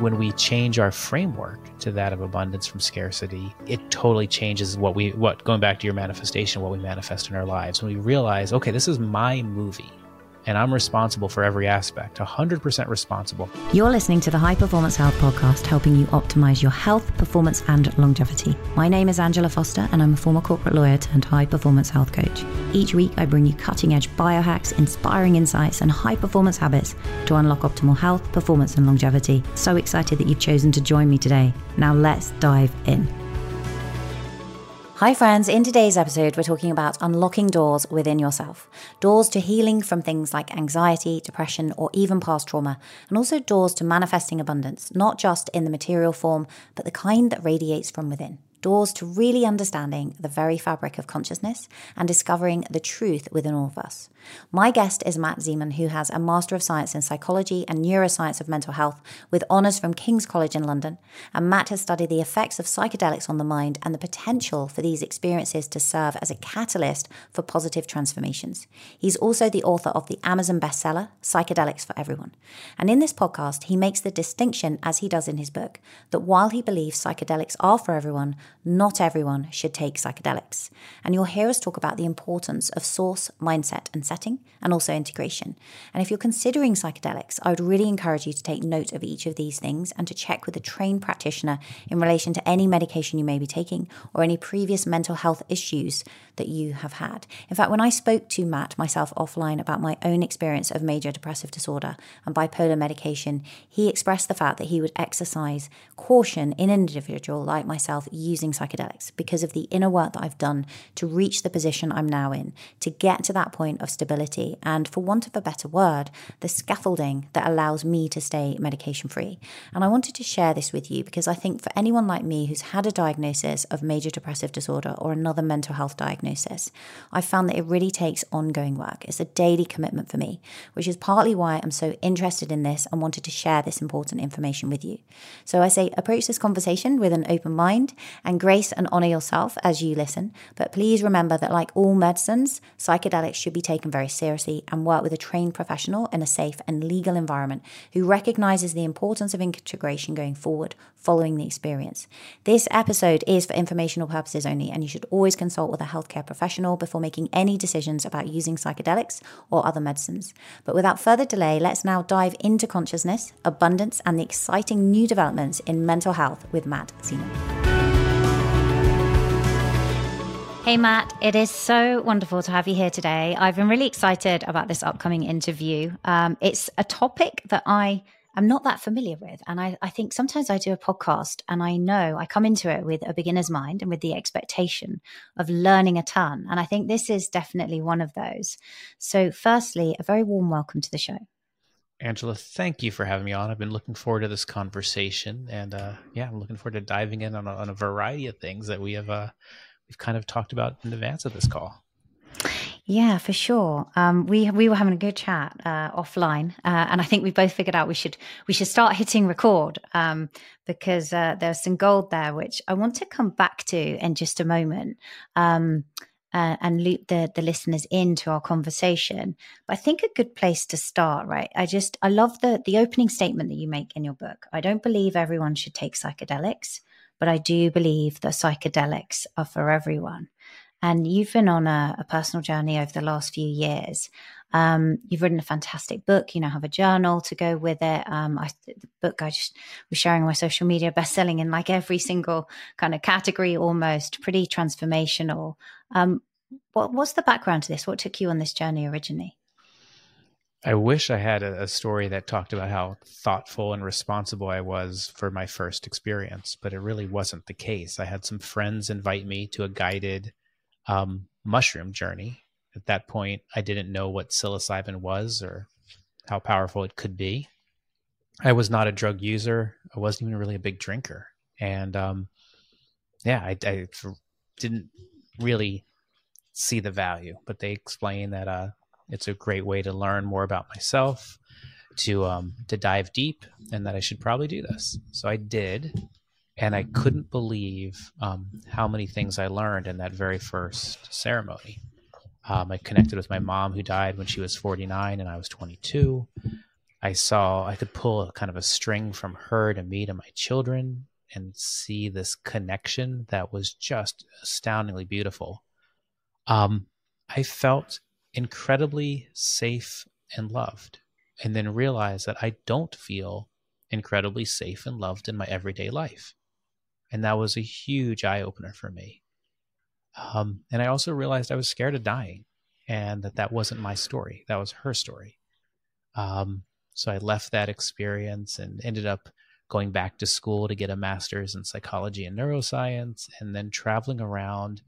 when we change our framework to that of abundance from scarcity, it totally changes what we what going back to your manifestation, what we manifest in our lives. When we realize, okay, this is my movie and I'm responsible for every aspect, 100% responsible. You're listening to the High Performance Health Podcast, helping you optimize your health, performance, and longevity. My name is Angela Foster, and I'm a former corporate lawyer turned high performance health coach. Each week, I bring you cutting edge biohacks, inspiring insights, and high performance habits to unlock optimal health, performance, and longevity. So excited that you've chosen to join me today. Now, let's dive in. Hi, friends. In today's episode, we're talking about unlocking doors within yourself. Doors to healing from things like anxiety, depression, or even past trauma, and also doors to manifesting abundance, not just in the material form, but the kind that radiates from within doors to really understanding the very fabric of consciousness and discovering the truth within all of us. My guest is Matt Zemon, who has a Master of Science in Psychology and Neuroscience of Mental Health with honours from King's College in London. And Matt has studied the effects of psychedelics on the mind and the potential for these experiences to serve as a catalyst for positive transformations. He's also the author of the Amazon bestseller, Psychedelics for Everyone. And in this podcast, he makes the distinction, as he does in his book, that while he believes psychedelics are for everyone, not everyone should take psychedelics. And you'll hear us talk about the importance of source, mindset, and setting, and also integration. And if you're considering psychedelics, I would really encourage you to take note of each of these things and to check with a trained practitioner in relation to any medication you may be taking or any previous mental health issues that you have had. In fact, when I spoke to Matt myself offline about my own experience of major depressive disorder and bipolar medication, he expressed the fact that he would exercise caution in an individual like myself using psychedelics because of the inner work that I've done to reach the position I'm now in, to get to that point of stability, and for want of a better word, the scaffolding that allows me to stay medication free. And I wanted to share this with you because I think for anyone like me who's had a diagnosis of major depressive disorder or another mental health diagnosis, diagnosis, I found that it really takes ongoing work. It's a daily commitment for me, which is partly why I'm so interested in this and wanted to share this important information with you. So I say approach this conversation with an open mind and grace and honor yourself as you listen. But please remember that, like all medicines, psychedelics should be taken very seriously and work with a trained professional in a safe and legal environment who recognizes the importance of integration going forward following the experience. This episode is for informational purposes only, and you should always consult with a healthcare professional before making any decisions about using psychedelics or other medicines. But without further delay, let's now dive into consciousness, abundance, and the exciting new developments in mental health with Matt Zemon. Hey, Matt, it is so wonderful to have you here today. I've been really excited about this upcoming interview. Um, it's a topic that I I'm not that familiar with. And I, I think sometimes I do a podcast and I know I come into it with a beginner's mind and with the expectation of learning a ton. And I think this is definitely one of those. So, firstly, a very warm welcome to the show. Angela, thank you for having me on. I've been looking forward to this conversation, and uh, yeah, I'm looking forward to diving in on a, on a variety of things that we have uh, we've kind of talked about in advance of this call. Yeah, for sure. Um, we we were having a good chat uh, offline, uh, and I think we both figured out we should we should start hitting record um, because uh, there's some gold there, which I want to come back to in just a moment. Um, uh, and loop the the listeners into our conversation. But I think a good place to start, right? I just I love the the opening statement that you make in your book. I don't believe everyone should take psychedelics, but I do believe that psychedelics are for everyone. And you've been on a, a personal journey over the last few years. Um, you've written a fantastic book. You now have a journal to go with it. Um, I, the book I just was sharing on my social media, best selling in like every single kind of category, almost pretty transformational. Um, what, was the background to this? What took you on this journey originally? I wish I had a, a, story that talked about how thoughtful and responsible I was for my first experience, but it really wasn't the case. I had some friends invite me to a guided um, mushroom journey. At that point, I didn't know what psilocybin was or how powerful it could be. I was not a drug user. I wasn't even really a big drinker. And um, yeah, I, I, didn't really see the value, but they explained that uh, it's a great way to learn more about myself, to um, to dive deep, and that I should probably do this. So I did, and I couldn't believe um, how many things I learned in that very first ceremony. Um, I connected with my mom, who died when she was 49 and I was 22. I saw I could pull a, kind of a string from her to me to my children and see this connection that was just astoundingly beautiful. Um, I felt incredibly safe and loved, and then realize that I don't feel incredibly safe and loved in my everyday life. And that was a huge eye opener for me. Um, and I also realized I was scared of dying and that that wasn't my story. That was her story. Um, so I left that experience and ended up going back to school to get a master's in psychology and neuroscience, and then traveling around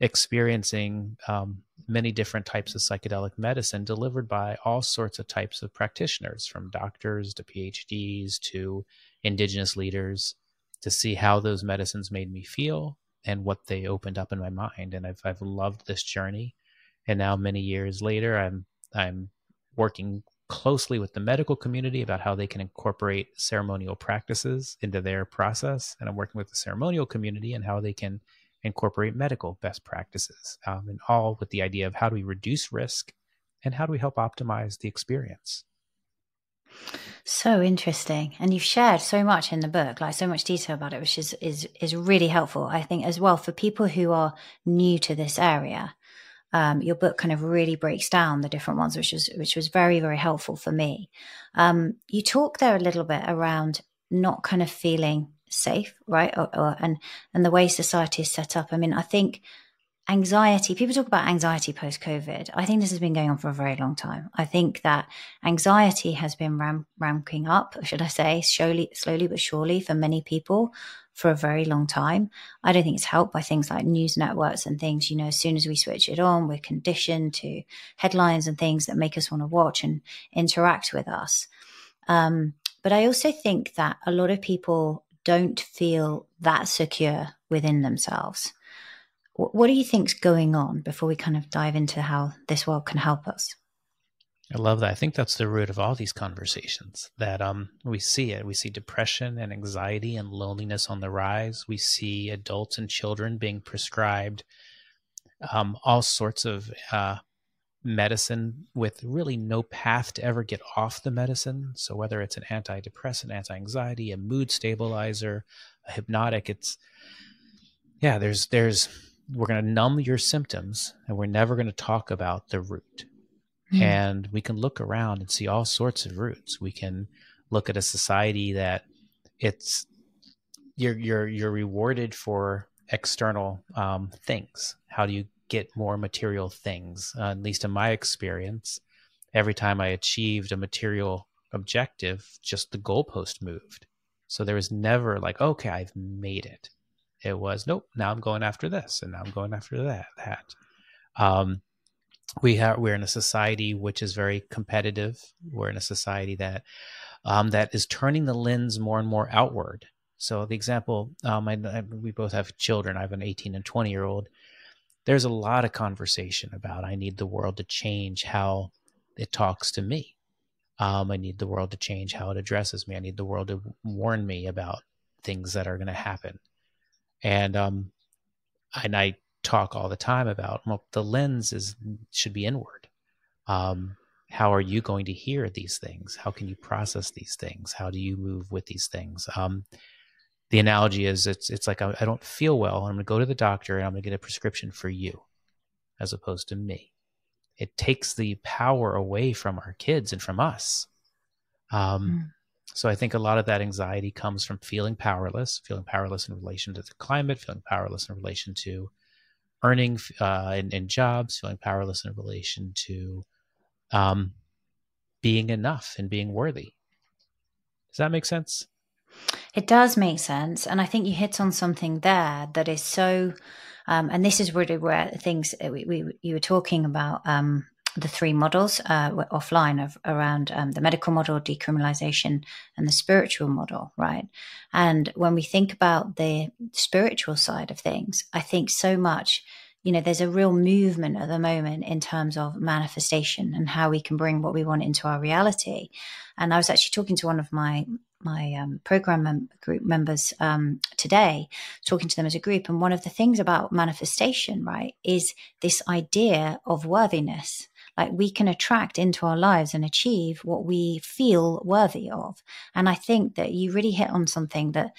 experiencing um, many different types of psychedelic medicine delivered by all sorts of types of practitioners, from doctors to PhDs to indigenous leaders, to see how those medicines made me feel and what they opened up in my mind. And I've I've loved this journey. And now many years later, I'm I'm working closely with the medical community about how they can incorporate ceremonial practices into their process. And I'm working with the ceremonial community and how they can incorporate medical best practices, um, and all with the idea of how do we reduce risk and how do we help optimize the experience. So interesting, and you've shared so much in the book, like so much detail about it, which is is is really helpful. I think as well for people who are new to this area. Um, your book kind of really breaks down the different ones, which was which was very very helpful for me. Um, you talk there a little bit around not kind of feeling safe, right? Or, or, and and the way society is set up. I mean, I think anxiety. People talk about anxiety post COVID. I think this has been going on for a very long time. I think that anxiety has been ram- ramping up, should I say, slowly, slowly but surely, for many people for a very long time. I don't think it's helped by things like news networks and things. You know, as soon as we switch it on, we're conditioned to headlines and things that make us want to watch and interact with us. Um, but I also think that a lot of people don't feel that secure within themselves. What do you think's going on before we kind of dive into how this world can help us? I love that. I think that's the root of all these conversations. That um, we see it. We see depression and anxiety and loneliness on the rise. We see adults and children being prescribed um, all sorts of uh, medicine with really no path to ever get off the medicine. So whether it's an antidepressant, anti-anxiety, a mood stabilizer, a hypnotic, it's yeah, there's there's we're going to numb your symptoms and we're never going to talk about the root. Mm. And we can look around and see all sorts of roots. We can look at a society that it's you're you're you're rewarded for external um, things. How do you get more material things. Uh, at least in my experience, every time I achieved a material objective, just the goalpost moved. So there was never like, okay, I've made it. It was nope. Now I'm going after this, and now I'm going after that. That. Um, we have we're in a society which is very competitive. We're in a society that um, that is turning the lens more and more outward. So the example, um, I, I, we both have children. I have an 18 and 20 year old, there's a lot of conversation about I need the world to change how it talks to me. Um, I need the world to change how it addresses me. I need the world to warn me about things that are going to happen. And um, and I talk all the time about well, the lens is should be inward. Um, how are you going to hear these things? How can you process these things? How do you move with these things? Um, the analogy is it's it's like I, I don't feel well. I'm going to go to the doctor and I'm going to get a prescription for you, as opposed to me. It takes the power away from our kids and from us. Um, mm. So I think a lot of that anxiety comes from feeling powerless, feeling powerless in relation to the climate, feeling powerless in relation to earning uh, in, in jobs, feeling powerless in relation to um, being enough and being worthy. Does that make sense? It does make sense. And I think you hit on something there that is so, um, and this is really where things uh, we, we you were talking about um, the three models uh, offline of around um, the medical model, decriminalization, and the spiritual model, right? And when we think about the spiritual side of things, I think so much you know, there's a real movement at the moment in terms of manifestation and how we can bring what we want into our reality. And I was actually talking to one of my my um, program mem- group members um, today, talking to them as a group. And one of the things about manifestation, right, is this idea of worthiness. like we can attract into our lives and achieve what we feel worthy of. And I think that you really hit on something that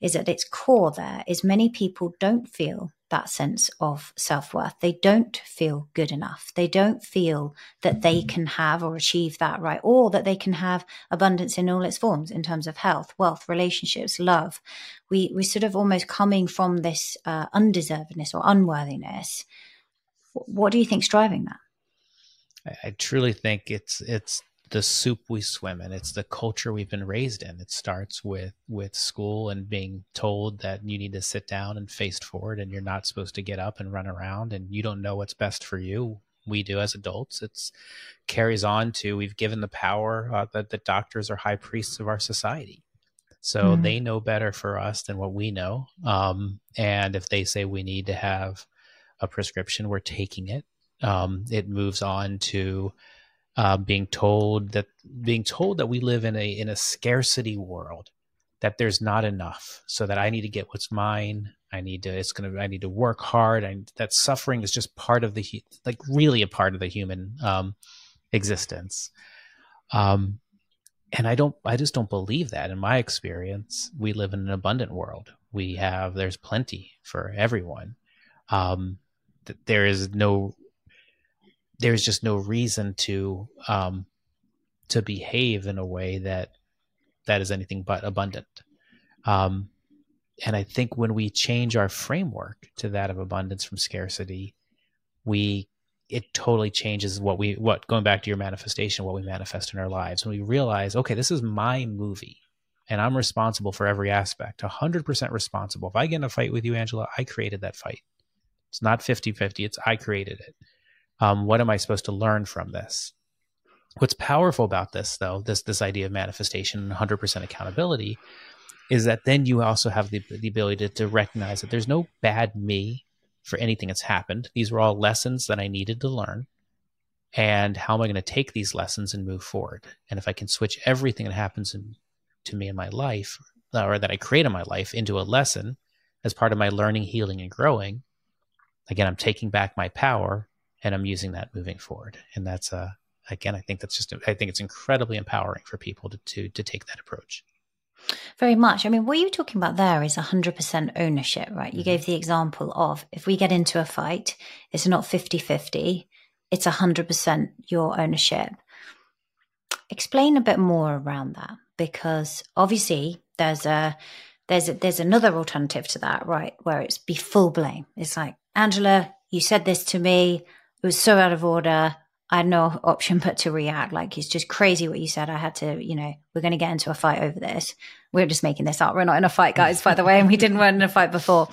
is at its core there is many people don't feel that sense of self worth. They don't feel good enough. They don't feel that they can have or achieve that right, or that they can have abundance in all its forms in terms of health, wealth, relationships, love. We we sort of almost coming from this uh, undeservedness or unworthiness. What do you think's driving that? I, I truly think it's it's the soup we swim in. It's the culture we've been raised in. It starts with with school and being told that you need to sit down and face forward, and you're not supposed to get up and run around, and you don't know what's best for you. We do as adults. It's carries on to we've given the power uh, that the doctors are high priests of our society, so mm. they know better for us than what we know. Um, and if they say we need to have a prescription, we're taking it. Um, it moves on to uh, being told that being told that we live in a in a scarcity world, that there's not enough, so that I need to get what's mine. I need to. It's gonna. I need to work hard. and that suffering is just part of the like really a part of the human um, existence. Um, and I don't. I just don't believe that. In my experience, we live in an abundant world. We have. There's plenty for everyone. Um, there is no there's just no reason to um, to behave in a way that that is anything but abundant. Um, and I think when we change our framework to that of abundance from scarcity, we it totally changes what we what going back to your manifestation, what we manifest in our lives. When we realize, okay, this is my movie and I'm responsible for every aspect, 100% responsible. If I get in a fight with you, Angela, I created that fight. It's not 50 50, it's I created it. Um, what am I supposed to learn from this? What's powerful about this, though, this this idea of manifestation and 100% accountability, is that then you also have the, the ability to, to recognize that there's no bad me for anything that's happened. These were all lessons that I needed to learn. And how am I going to take these lessons and move forward? And if I can switch everything that happens in, to me in my life, or that I create in my life, into a lesson as part of my learning, healing, and growing, again, I'm taking back my power and I'm using that moving forward. And that's uh again, I think that's just I think it's incredibly empowering for people to to to take that approach. Very much. I mean, what you're talking about there is 100% ownership, right? You mm-hmm. gave the example of if we get into a fight, it's not 50 50, it's 100% your ownership. Explain a bit more around that because obviously there's a there's a, there's another alternative to that, right? Where it's be full blame. It's like, Angela, you said this to me it was so out of order. I had no option but to react. Like it's just crazy what you said. I had to, you know, we're going to get into a fight over this we're just making this up. We're not in a fight, guys, by the way, and we didn't win in a fight before.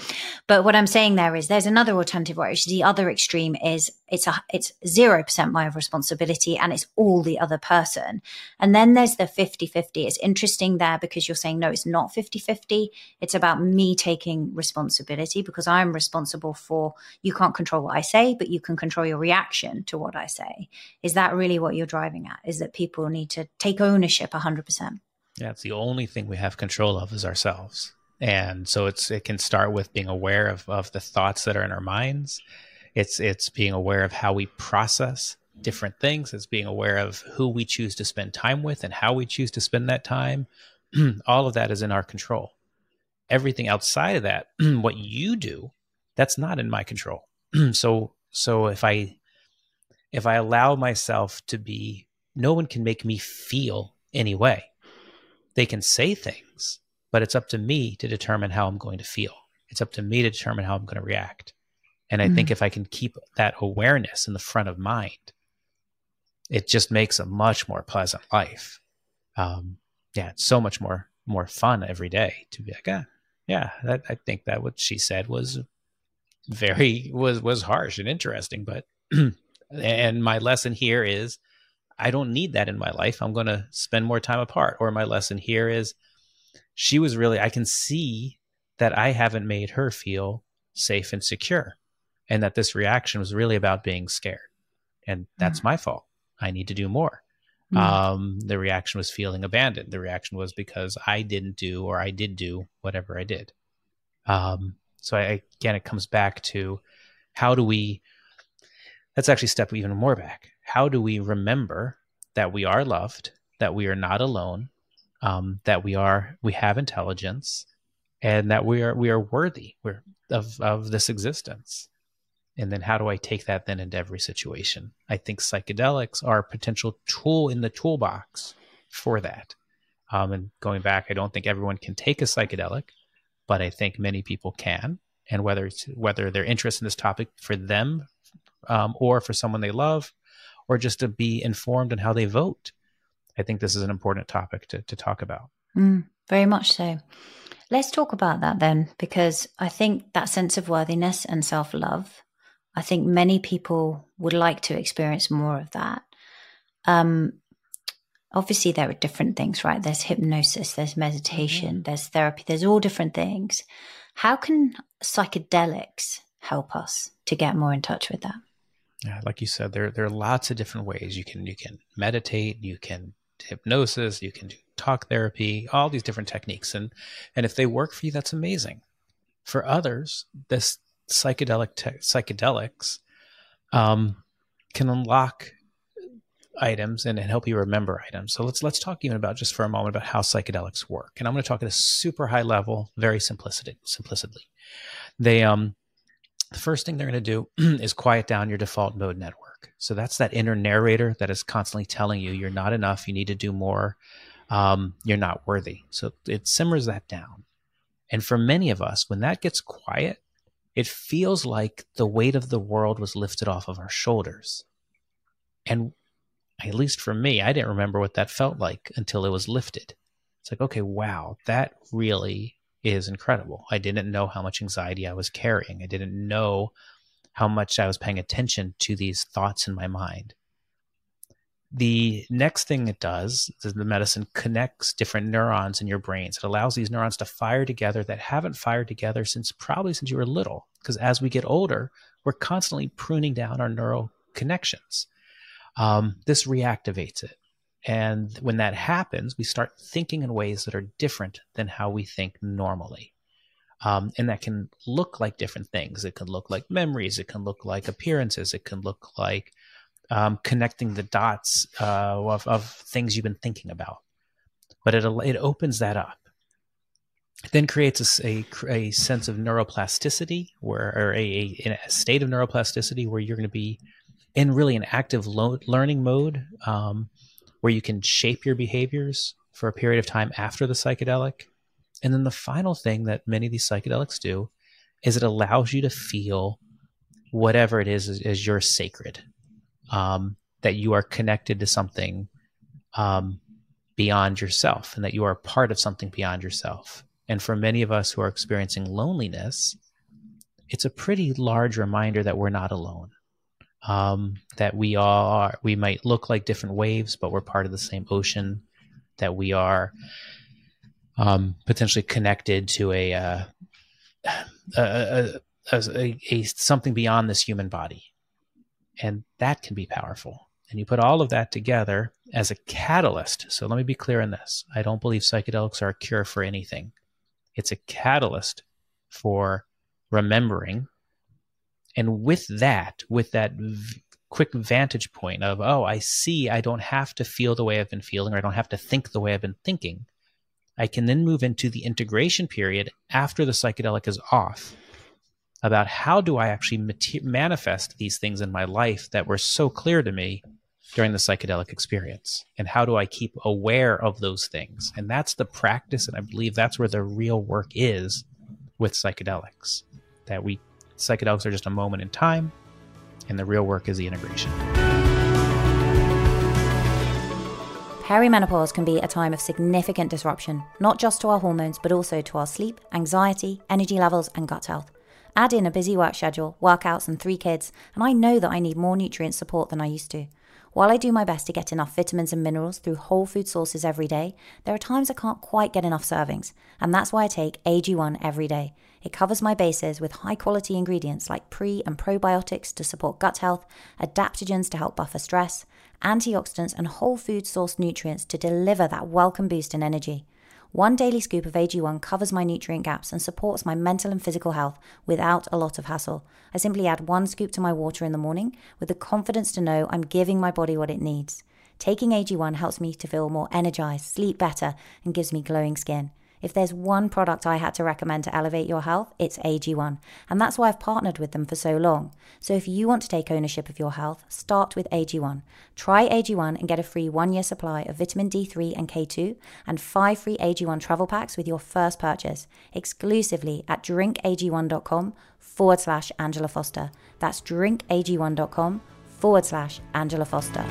But what I'm saying there is there's another alternative where the other extreme is it's a it's zero percent my responsibility and it's all the other person. And then there's the 50-50. It's interesting there because you're saying no, it's not 50-50. It's about me taking responsibility because I'm responsible for you can't control what I say, but you can control your reaction to what I say. Is that really what you're driving at? Is that people need to take ownership 100%? Yeah, it's the only thing we have control of is ourselves. And so it's it can start with being aware of, of the thoughts that are in our minds. It's it's being aware of how we process different things. It's being aware of who we choose to spend time with and how we choose to spend that time. All of that is in our control. Everything outside of that, what you do, that's not in my control. so so if I if I allow myself to be no one can make me feel any way they can say things, but it's up to me to determine how I'm going to feel. It's up to me to determine how I'm going to react. And I mm-hmm. think if I can keep that awareness in the front of mind, it just makes a much more pleasant life. Um, yeah, it's so much more more fun every day to be like, ah, yeah, that, I think that what she said was very was was harsh and interesting, but and my lesson here is I don't need that in my life. I'm going to spend more time apart. Or my lesson here is she was really, I can see that I haven't made her feel safe and secure. And that this reaction was really about being scared. And that's mm my fault. I need to do more. mm Um, the reaction was feeling abandoned. The reaction was because I didn't do or I did do whatever I did. Um, so I, again, it comes back to how do we, let's actually step even more back how do we remember that we are loved, that we are not alone, um, that we are we have intelligence, and that we are we are worthy we're, of of this existence. And then how do I take that then into every situation? I think psychedelics are a potential tool in the toolbox for that. Um, and going back, I don't think everyone can take a psychedelic, but I think many people can. And whether it's whether they're interested in this topic for them um, or for someone they love, or just to be informed on how they vote, I think this is an important topic to, to talk about. Mm, very much so. Let's talk about that then, because I think that sense of worthiness and self love, I think many people would like to experience more of that. Um, obviously, there are different things, right? There's hypnosis, there's meditation, mm-hmm. there's therapy, there's all different things. How can psychedelics help us to get more in touch with that? Like you said, there there are lots of different ways you can you can meditate, you can hypnosis, you can do talk therapy, all these different techniques, and and if they work for you, that's amazing. For others, this psychedelic te- psychedelics um, can unlock items and, and help you remember items. So let's let's talk even about just for a moment about how psychedelics work. And I'm going to talk at a super high level, very simplicity simplicity. They um the first thing they're going to do is quiet down your default mode network. So that's that inner narrator that is constantly telling you you're not enough, you need to do more, um, you're not worthy. So it simmers that down. And for many of us, when that gets quiet, it feels like the weight of the world was lifted off of our shoulders. And at least for me, I didn't remember what that felt like until it was lifted. It's like, okay, wow, that really is incredible. I didn't know how much anxiety I was carrying. I didn't know how much I was paying attention to these thoughts in my mind. The next thing it does is the medicine connects different neurons in your brains. It allows these neurons to fire together that haven't fired together since probably since you were little. Because as we get older, we're constantly pruning down our neural connections. Um, this reactivates it. And when that happens, we start thinking in ways that are different than how we think normally. Um, and that can look like different things. It can look like memories. It can look like appearances. It can look like um, connecting the dots uh, of, of, things you've been thinking about. But it, it opens that up. It then creates a, a, a, sense of neuroplasticity, where or a, a, a, state of neuroplasticity where you're going to be in really an active lo- learning mode. Um, where you can shape your behaviors for a period of time after the psychedelic. And then the final thing that many of these psychedelics do is it allows you to feel whatever it is as, your sacred, um, that you are connected to something um, beyond yourself and that you are part of something beyond yourself. And for many of us who are experiencing loneliness, it's a pretty large reminder that we're not alone um, that we are we might look like different waves but we're part of the same ocean that we are um, potentially connected to a, uh, a, a, a, a something beyond this human body. And that can be powerful. And you put all of that together as a catalyst. So let me be clear on this. I don't believe psychedelics are a cure for anything. It's a catalyst for remembering and with that, with that v- quick vantage point of, oh, I see I don't have to feel the way I've been feeling or I don't have to think the way I've been thinking, I can then move into the integration period after the psychedelic is off about how do I actually manifest these things in my life that were so clear to me during the psychedelic experience? And how do I keep aware of those things? And that's the practice and I believe that's where the real work is with psychedelics that we Psychedelics are just a moment in time, and the real work is the integration. Perimenopause can be a time of significant disruption, not just to our hormones, but also to our sleep, anxiety, energy levels, and gut health. Add in a busy work schedule, workouts, and three kids, and I know that I need more nutrient support than I used to. While I do my best to get enough vitamins and minerals through whole food sources every day, there are times I can't quite get enough servings, and that's why I take AG1 every day. It covers my bases with high quality ingredients like pre and probiotics to support gut health, adaptogens to help buffer stress, antioxidants, and whole food sourced nutrients to deliver that welcome boost in energy. One daily scoop of AG1 covers my nutrient gaps and supports my mental and physical health without a lot of hassle. I simply add one scoop to my water in the morning with the confidence to know I'm giving my body what it needs. Taking AG1 helps me to feel more energized, sleep better, and gives me glowing skin. If there's one product I had to recommend to elevate your health, it's AG1. And that's why I've partnered with them for so long. So if you want to take ownership of your health, start with AG1. Try AG1 and get a free one year supply of vitamin D3 and K2 and five free AG1 travel packs with your first purchase exclusively at drinkag1.com forward slash Angela Foster. That's drinkag1.com forward slash Angela Foster.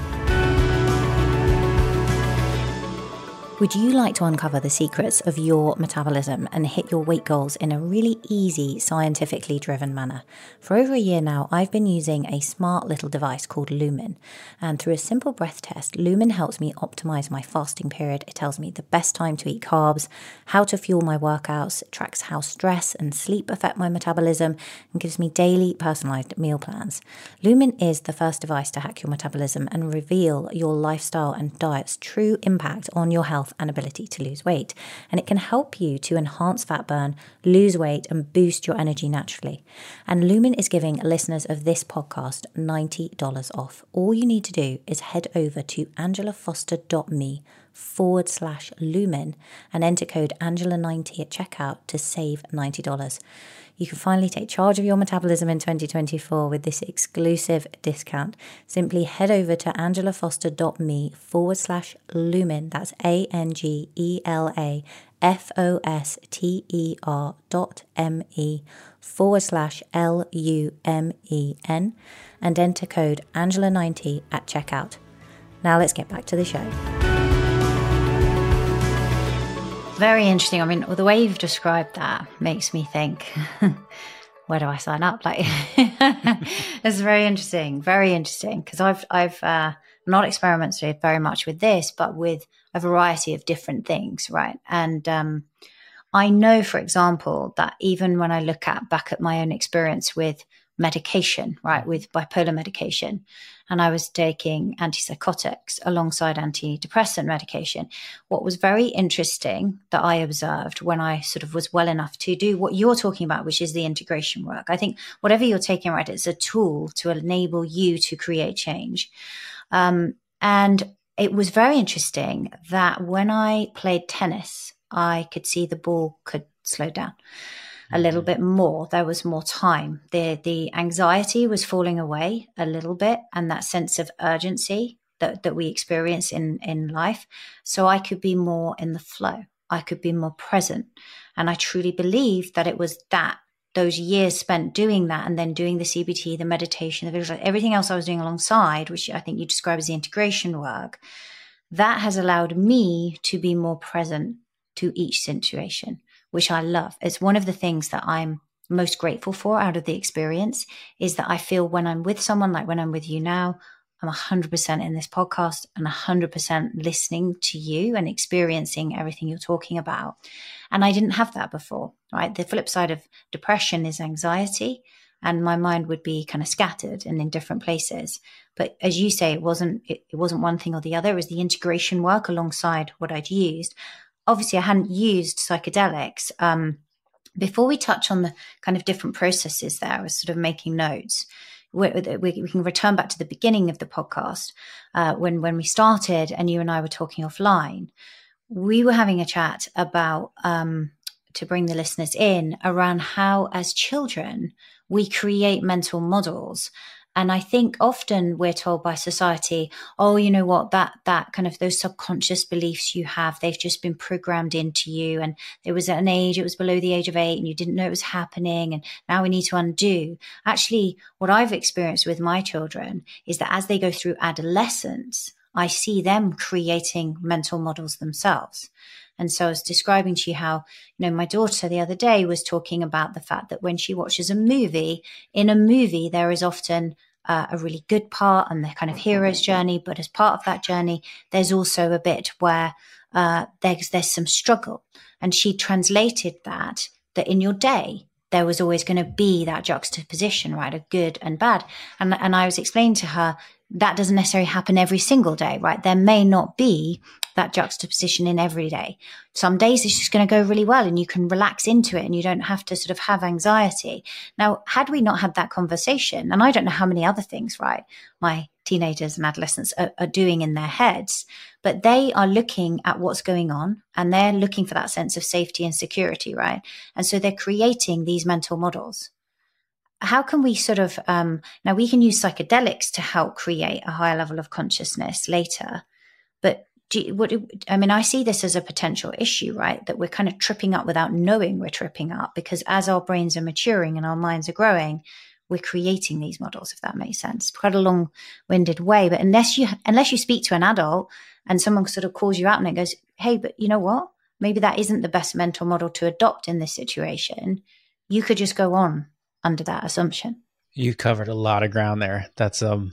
Would you like to uncover the secrets of your metabolism and hit your weight goals in a really easy, scientifically driven manner? For over a year now, I've been using a smart little device called Lumen. And through a simple breath test, Lumen helps me optimize my fasting period. It tells me the best time to eat carbs, how to fuel my workouts, tracks how stress and sleep affect my metabolism, and gives me daily personalized meal plans. Lumen is the first device to hack your metabolism and reveal your lifestyle and diet's true impact on your health and ability to lose weight. And it can help you to enhance fat burn, lose weight, and boost your energy naturally. And Lumen is giving listeners of this podcast $90 off. All you need to do is head over to angelafoster.me forward slash lumen and enter code Angela90 at checkout to save $90 you can finally take charge of your metabolism in 2024 with this exclusive discount. Simply head over to angelafoster.me forward slash lumen. That's A N G E L A F O S T E R dot M E forward slash L U M E N and enter code Angela90 at checkout. Now let's get back to the show. Very interesting. I mean, the way you've described that makes me think, where do I sign up? Like, it's very interesting, very interesting because I've I've uh, not experimented very much with this, but with a variety of different things, right? And um, I know, for example, that even when I look at back at my own experience with medication, right, with bipolar medication, and I was taking antipsychotics alongside antidepressant medication. What was very interesting that I observed when I sort of was well enough to do what you're talking about, which is the integration work. I think whatever you're taking, right, it's a tool to enable you to create change. Um, and it was very interesting that when I played tennis, I could see the ball could slow down a little bit more. There was more time. The the anxiety was falling away a little bit, and that sense of urgency that that we experience in in life. So I could be more in the flow. I could be more present, and I truly believe that it was that those years spent doing that and then doing the CBT, the meditation, the visual, everything else I was doing alongside, which I think you describe as the integration work, that has allowed me to be more present to each situation which I love. It's one of the things that I'm most grateful for out of the experience is that I feel when I'm with someone, like when I'm with you now, I'm 100% in this podcast and 100% listening to you and experiencing everything you're talking about. And I didn't have that before, right? The flip side of depression is anxiety and my mind would be kind of scattered and in different places. But as you say, it wasn't, it, it wasn't one thing or the other. It was the integration work alongside what I'd used obviously I hadn't used psychedelics. Um, before we touch on the kind of different processes there, I was sort of making notes. We, we, we can return back to the beginning of the podcast uh, when when we started, and you and I were talking offline. We were having a chat about um, to bring the listeners in around how, as children, we create mental models and I think often we're told by society, oh, you know what, that, that kind of those subconscious beliefs you have, they've just been programmed into you. And there was at an age, it was below the age of eight and you didn't know it was happening. And now we need to undo. Actually, what I've experienced with my children is that as they go through adolescence, I see them creating mental models themselves. And so I was describing to you how, you know, my daughter the other day was talking about the fact that when she watches a movie, in a movie, there is often uh, a really good part and the kind of hero's journey. But as part of that journey, there's also a bit where uh, there's, there's some struggle. And she translated that, that in your day, there was always going to be that juxtaposition, right? A good and bad. And, and I was explaining to her that doesn't necessarily happen every single day, right? There may not be that juxtaposition in every day. Some days it's just going to go really well and you can relax into it and you don't have to sort of have anxiety. Now, had we not had that conversation, and I don't know how many other things, right? My teenagers and adolescents are, are doing in their heads, but they are looking at what's going on and they're looking for that sense of safety and security, right? And so they're creating these mental models how can we sort of um, now we can use psychedelics to help create a higher level of consciousness later you, what i mean i see this as a potential issue right that we're kind of tripping up without knowing we're tripping up because as our brains are maturing and our minds are growing we're creating these models if that makes sense quite a long-winded way but unless you unless you speak to an adult and someone sort of calls you out and it goes hey but you know what maybe that isn't the best mental model to adopt in this situation you could just go on under that assumption. You covered a lot of ground there. That's um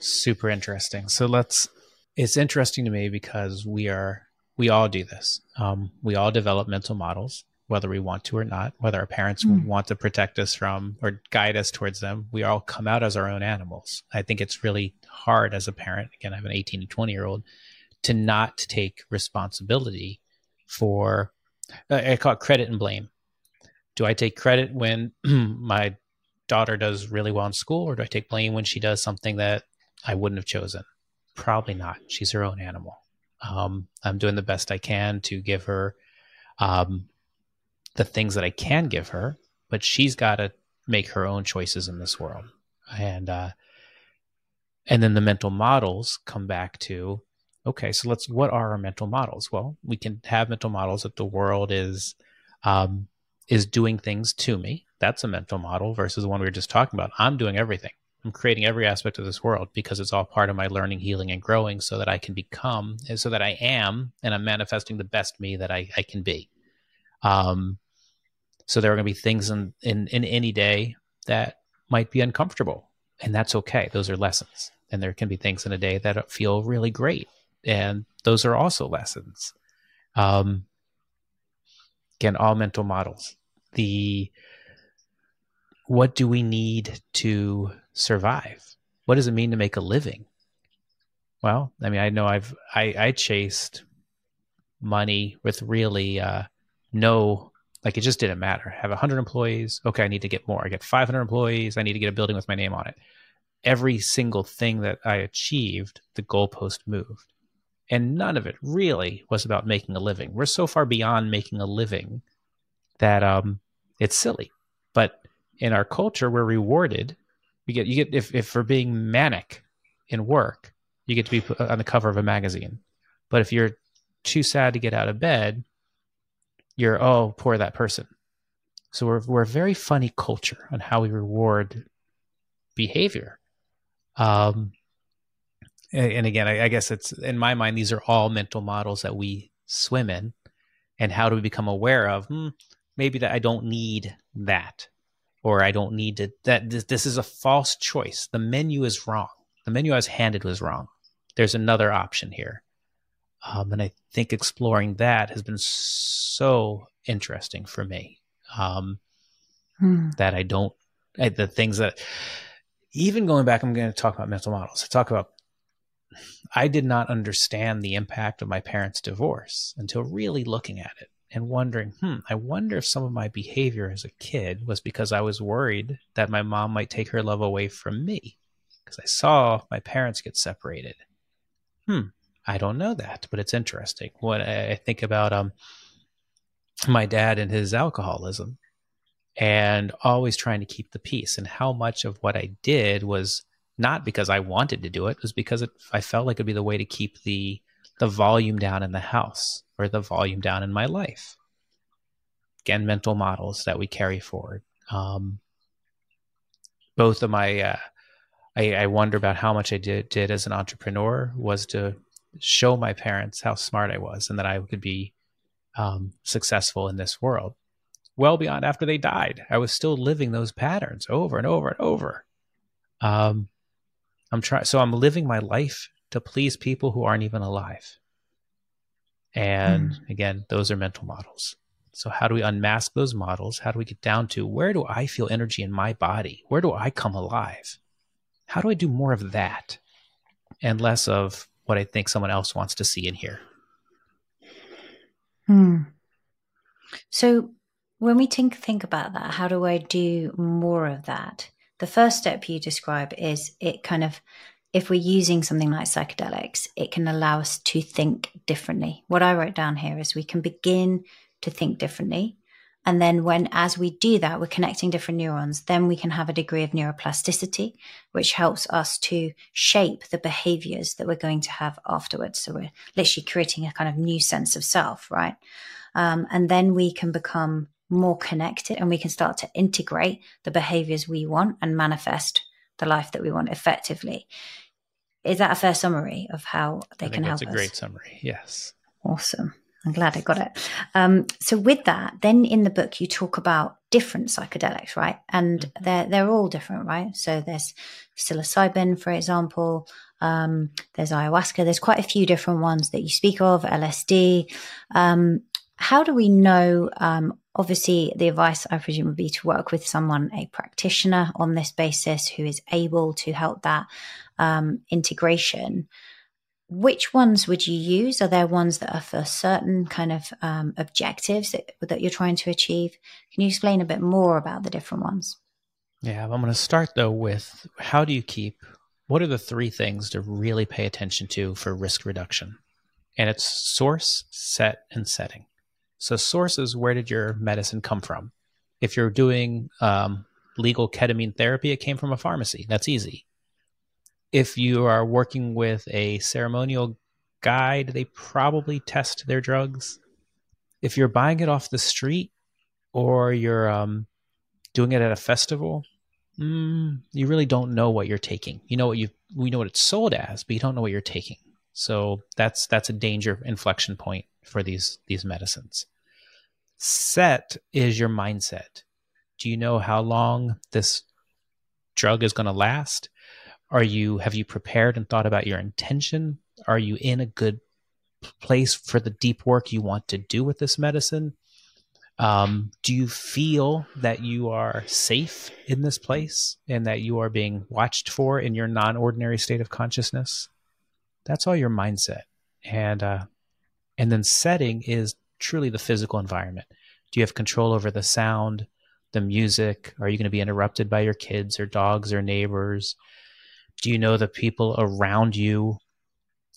super interesting. So let's it's interesting to me because we are we all do this. Um, we all develop mental models, whether we want to or not, whether our parents mm. want to protect us from or guide us towards them. We all come out as our own animals. I think it's really hard as a parent. Again, I have an 18 to 20 year old to not take responsibility for I call it credit and blame do I take credit when my daughter does really well in school, or do I take blame when she does something that I wouldn't have chosen? Probably not. She's her own animal. Um, I'm doing the best I can to give her um, the things that I can give her, but she's got to make her own choices in this world. And uh, and then the mental models come back to okay, so let's what are our mental models? Well, we can have mental models that the world is um, is doing things to me. That's a mental model versus the one we were just talking about. I'm doing everything. I'm creating every aspect of this world because it's all part of my learning, healing, and growing so that I can become, so that I am, and I'm manifesting the best me that I, I can be. Um, so there are going to be things in, in, in any day that might be uncomfortable, and that's okay. Those are lessons. And there can be things in a day that feel really great, and those are also lessons. Um, again all mental models the what do we need to survive? What does it mean to make a living? Well i mean i know i've i, I chased money with really uh, no like it just didn't matter. I have 100 employees. Okay i need to get more. I get 500 employees. I need to get a building with my name on it. Every single thing that i achieved the goalpost moved. And none of it really was about making a living. We're so far beyond making a living that um, it's silly. But in our culture, we're rewarded. You get you get if if for being manic in work, you get to be on the cover of a magazine. But if you're too sad to get out of bed, you're oh poor that person. So we're we're a very funny culture on how we reward behavior. Um, and again, I, I guess it's in my mind, these are all mental models that we swim in. And how do we become aware of, hmm, maybe that I don't need that, or I don't need to, that this, this is a false choice. The menu is wrong. The menu I was handed was wrong. There's another option here. Um, and I think exploring that has been so interesting for me um, hmm. that I don't, I, the things that, even going back, I'm going to talk about mental models. I talk about I did not understand the impact of my parents' divorce until really looking at it and wondering, hmm, I wonder if some of my behavior as a kid was because I was worried that my mom might take her love away from me because I saw my parents get separated. Hmm, I don't know that, but it's interesting. When I think about um my dad and his alcoholism and always trying to keep the peace and how much of what I did was not because I wanted to do it, it was because it, I felt like it'd be the way to keep the the volume down in the house or the volume down in my life. Again, mental models that we carry forward. Um, both of my, uh, I, I, wonder about how much I did, did as an entrepreneur was to show my parents how smart I was and that I could be um, successful in this world. Well beyond after they died, I was still living those patterns over and over and over. Um, I'm trying, so I'm living my life to please people who aren't even alive. And mm. again, those are mental models. So, how do we unmask those models? How do we get down to where do I feel energy in my body? Where do I come alive? How do I do more of that and less of what I think someone else wants to see and hear? Hmm. So when we think think about that, how do I do more of that? The first step you describe is it kind of if we're using something like psychedelics, it can allow us to think differently. What I wrote down here is we can begin to think differently. And then when, as we do that, we're connecting different neurons, then we can have a degree of neuroplasticity, which helps us to shape the behaviors that we're going to have afterwards. So we're literally creating a kind of new sense of self, right? Um, and then we can become more connected and we can start to integrate the behaviors we want and manifest the life that we want effectively. Is that a fair summary of how they can help us? That's a great summary. Yes. Awesome. I'm glad I got it. Um, so with that, then in the book you talk about different psychedelics, right? And mm-hmm. they're they're all different, right? So there's psilocybin, for example. Um, there's ayahuasca. There's quite a few different ones that you speak of. LSD. Um, how do we know? Obviously, the advice I presume would be to work with someone, a practitioner, on this basis who is able to help that um, integration which ones would you use? Are there ones that are for certain kind of um, objectives that, that you're trying to achieve? Can you explain a bit more about the different ones? Yeah, I'm going to start though with how do you keep, what are the three things to really pay attention to for risk reduction? And it's source, set, and setting. So, sources, where did your medicine come from? If you're doing um, legal ketamine therapy, it came from a pharmacy. That's easy if you are working with a ceremonial guide, they probably test their drugs. If you're buying it off the street or you're um, doing it at a festival, mm, you really don't know what you're taking. You know what you we know what it's sold as, but you don't know what you're taking. So that's that's a danger inflection point for these these medicines. Set is your mindset. Do you know how long this drug is going to last? Are you have you prepared and thought about your intention? Are you in a good place for the deep work you want to do with this medicine? Um, do you feel that you are safe in this place and that you are being watched for in your non-ordinary state of consciousness? That's all your mindset, and uh, and then setting is truly the physical environment. Do you have control over the sound, the music? Are you going to be interrupted by your kids or dogs or neighbors? Do you know the people around you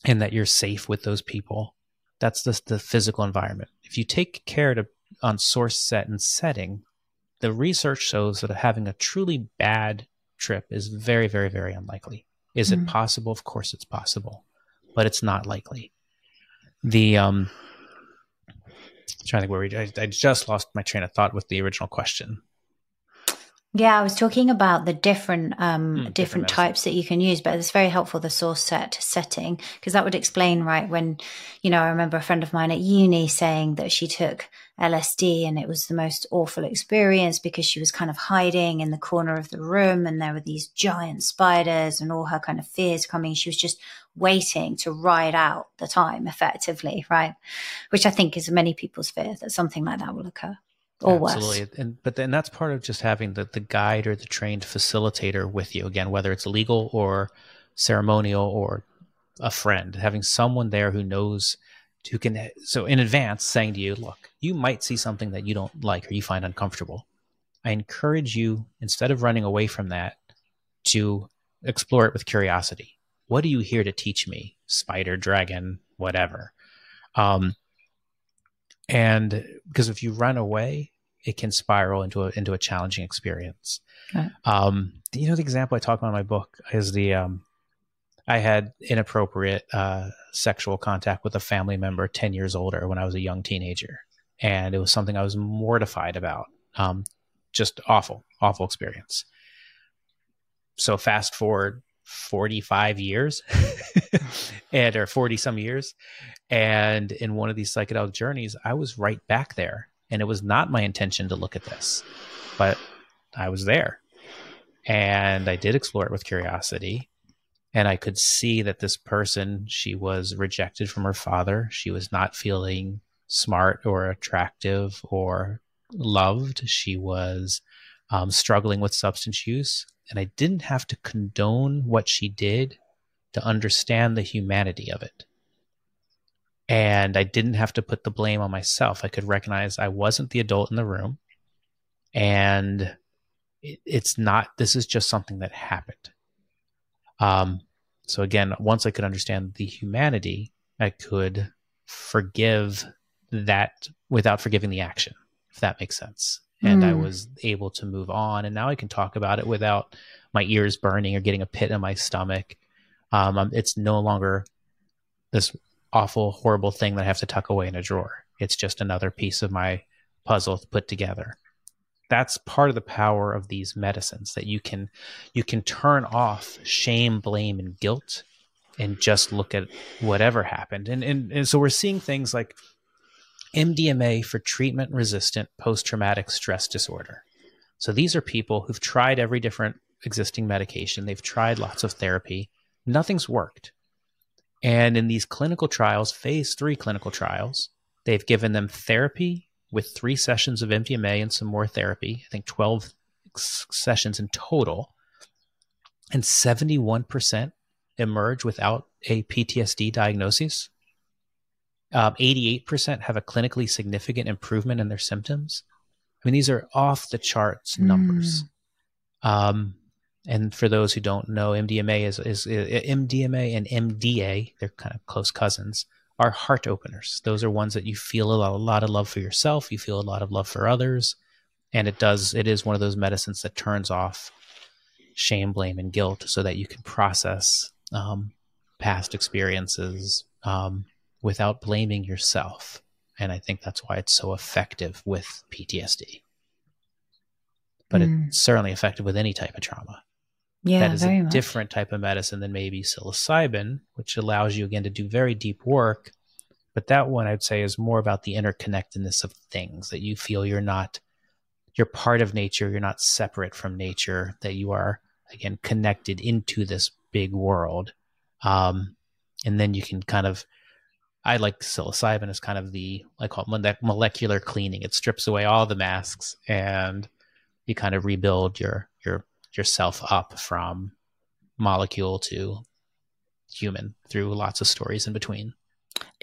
and that you're safe with those people? That's the, the physical environment. If you take care to on source set and setting, the research shows that having a truly bad trip is very, very, very unlikely. Is mm-hmm. it possible? Of course it's possible, but it's not likely. The um Trying to think where we I, I just lost my train of thought with the original question. Yeah, I was talking about the different um, mm, different, different types that you can use, but it's very helpful the source set setting because that would explain right when you know I remember a friend of mine at uni saying that she took LSD and it was the most awful experience because she was kind of hiding in the corner of the room and there were these giant spiders and all her kind of fears coming. She was just waiting to ride out the time effectively, right? Which I think is many people's fear that something like that will occur or Absolutely. And but then that's part of just having the, the guide or the trained facilitator with you. Again, whether it's legal or ceremonial or a friend, having someone there who knows who can so in advance saying to you, look, you might see something that you don't like or you find uncomfortable. I encourage you, instead of running away from that, to explore it with curiosity. What are you here to teach me? Spider, dragon, whatever. Um, and because if you run away, it can spiral into a into a challenging experience. Right. Um, you know, the example I talk about in my book is the um, I had inappropriate uh, sexual contact with a family member ten years older when I was a young teenager, and it was something I was mortified about. Um, just awful, awful experience. So fast forward 45 years and or 40 some years. And in one of these psychedelic journeys i was right back there. And it was not my intention to look at this but i was there. And i did explore it with curiosity. And i could see that this person she was rejected from her father. She was not feeling smart or attractive or loved. She was um, struggling with substance use and I didn't have to condone what she did to understand the humanity of it. And I didn't have to put the blame on myself. I could recognize I wasn't the adult in the room. And it, it's not, this is just something that happened. Um, so again, once I could understand the humanity, I could forgive that without forgiving the action, if that makes sense. And mm. I hmm. was able to move on. And now I can talk about it without my ears burning or getting a pit in my stomach. Um, it's no longer this awful, horrible thing that I have to tuck away in a drawer. It's just another piece of my puzzle to put together. That's part of the power of these medicines that you can you can turn off shame, blame, and guilt and just look at whatever happened. And and, and so we're seeing things like MDMA for treatment resistant post traumatic stress disorder. So these are people who've tried every different existing medication, they've tried lots of therapy, nothing's worked. And in these clinical trials, phase three clinical trials, they've given them therapy with three sessions of MDMA and some more therapy, I think 12 sessions in total. And 71% emerge without a PTSD diagnosis. Um, 88% have a clinically significant improvement in their symptoms. I mean, these are off the charts numbers. Mm. Um, and for those who don't know, MDMA is, is, is, MDMA and MDA, they're kind of close cousins, are heart openers. Those are ones that you feel a lot, a lot of love for yourself, you feel a lot of love for others, and it does. It is one of those medicines that turns off shame, blame, and guilt, so that you can process um, past experiences um, without blaming yourself. And I think that's why it's so effective with PTSD. But mm. it's certainly effective with any type of trauma. Yeah, that is a much. different type of medicine than maybe psilocybin, which allows you again to do very deep work. But that one I'd say is more about the interconnectedness of things that you feel you're not, you're part of nature, you're not separate from nature, that you are again connected into this big world. Um, and then you can kind of, I like psilocybin as kind of the, I call it molecular cleaning. It strips away all the masks and you kind of rebuild your, your yourself up from molecule to human through lots of stories in between.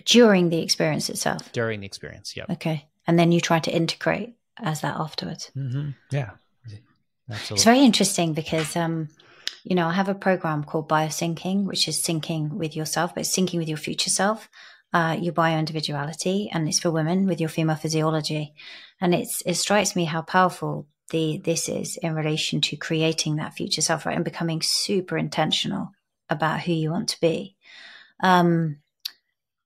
During the experience itself? During the experience, yeah. Okay. And then you try to integrate as that afterwards. Mm-hmm. Yeah. Absolutely. It's very interesting because, um, you know, I have a program called Biosyncing, which is syncing with yourself, but it's syncing with your future self, uh, your bio individuality, and it's for women with your female physiology. And it's it strikes me how powerful the this is in relation to creating that future self right and becoming super intentional about who you want to be um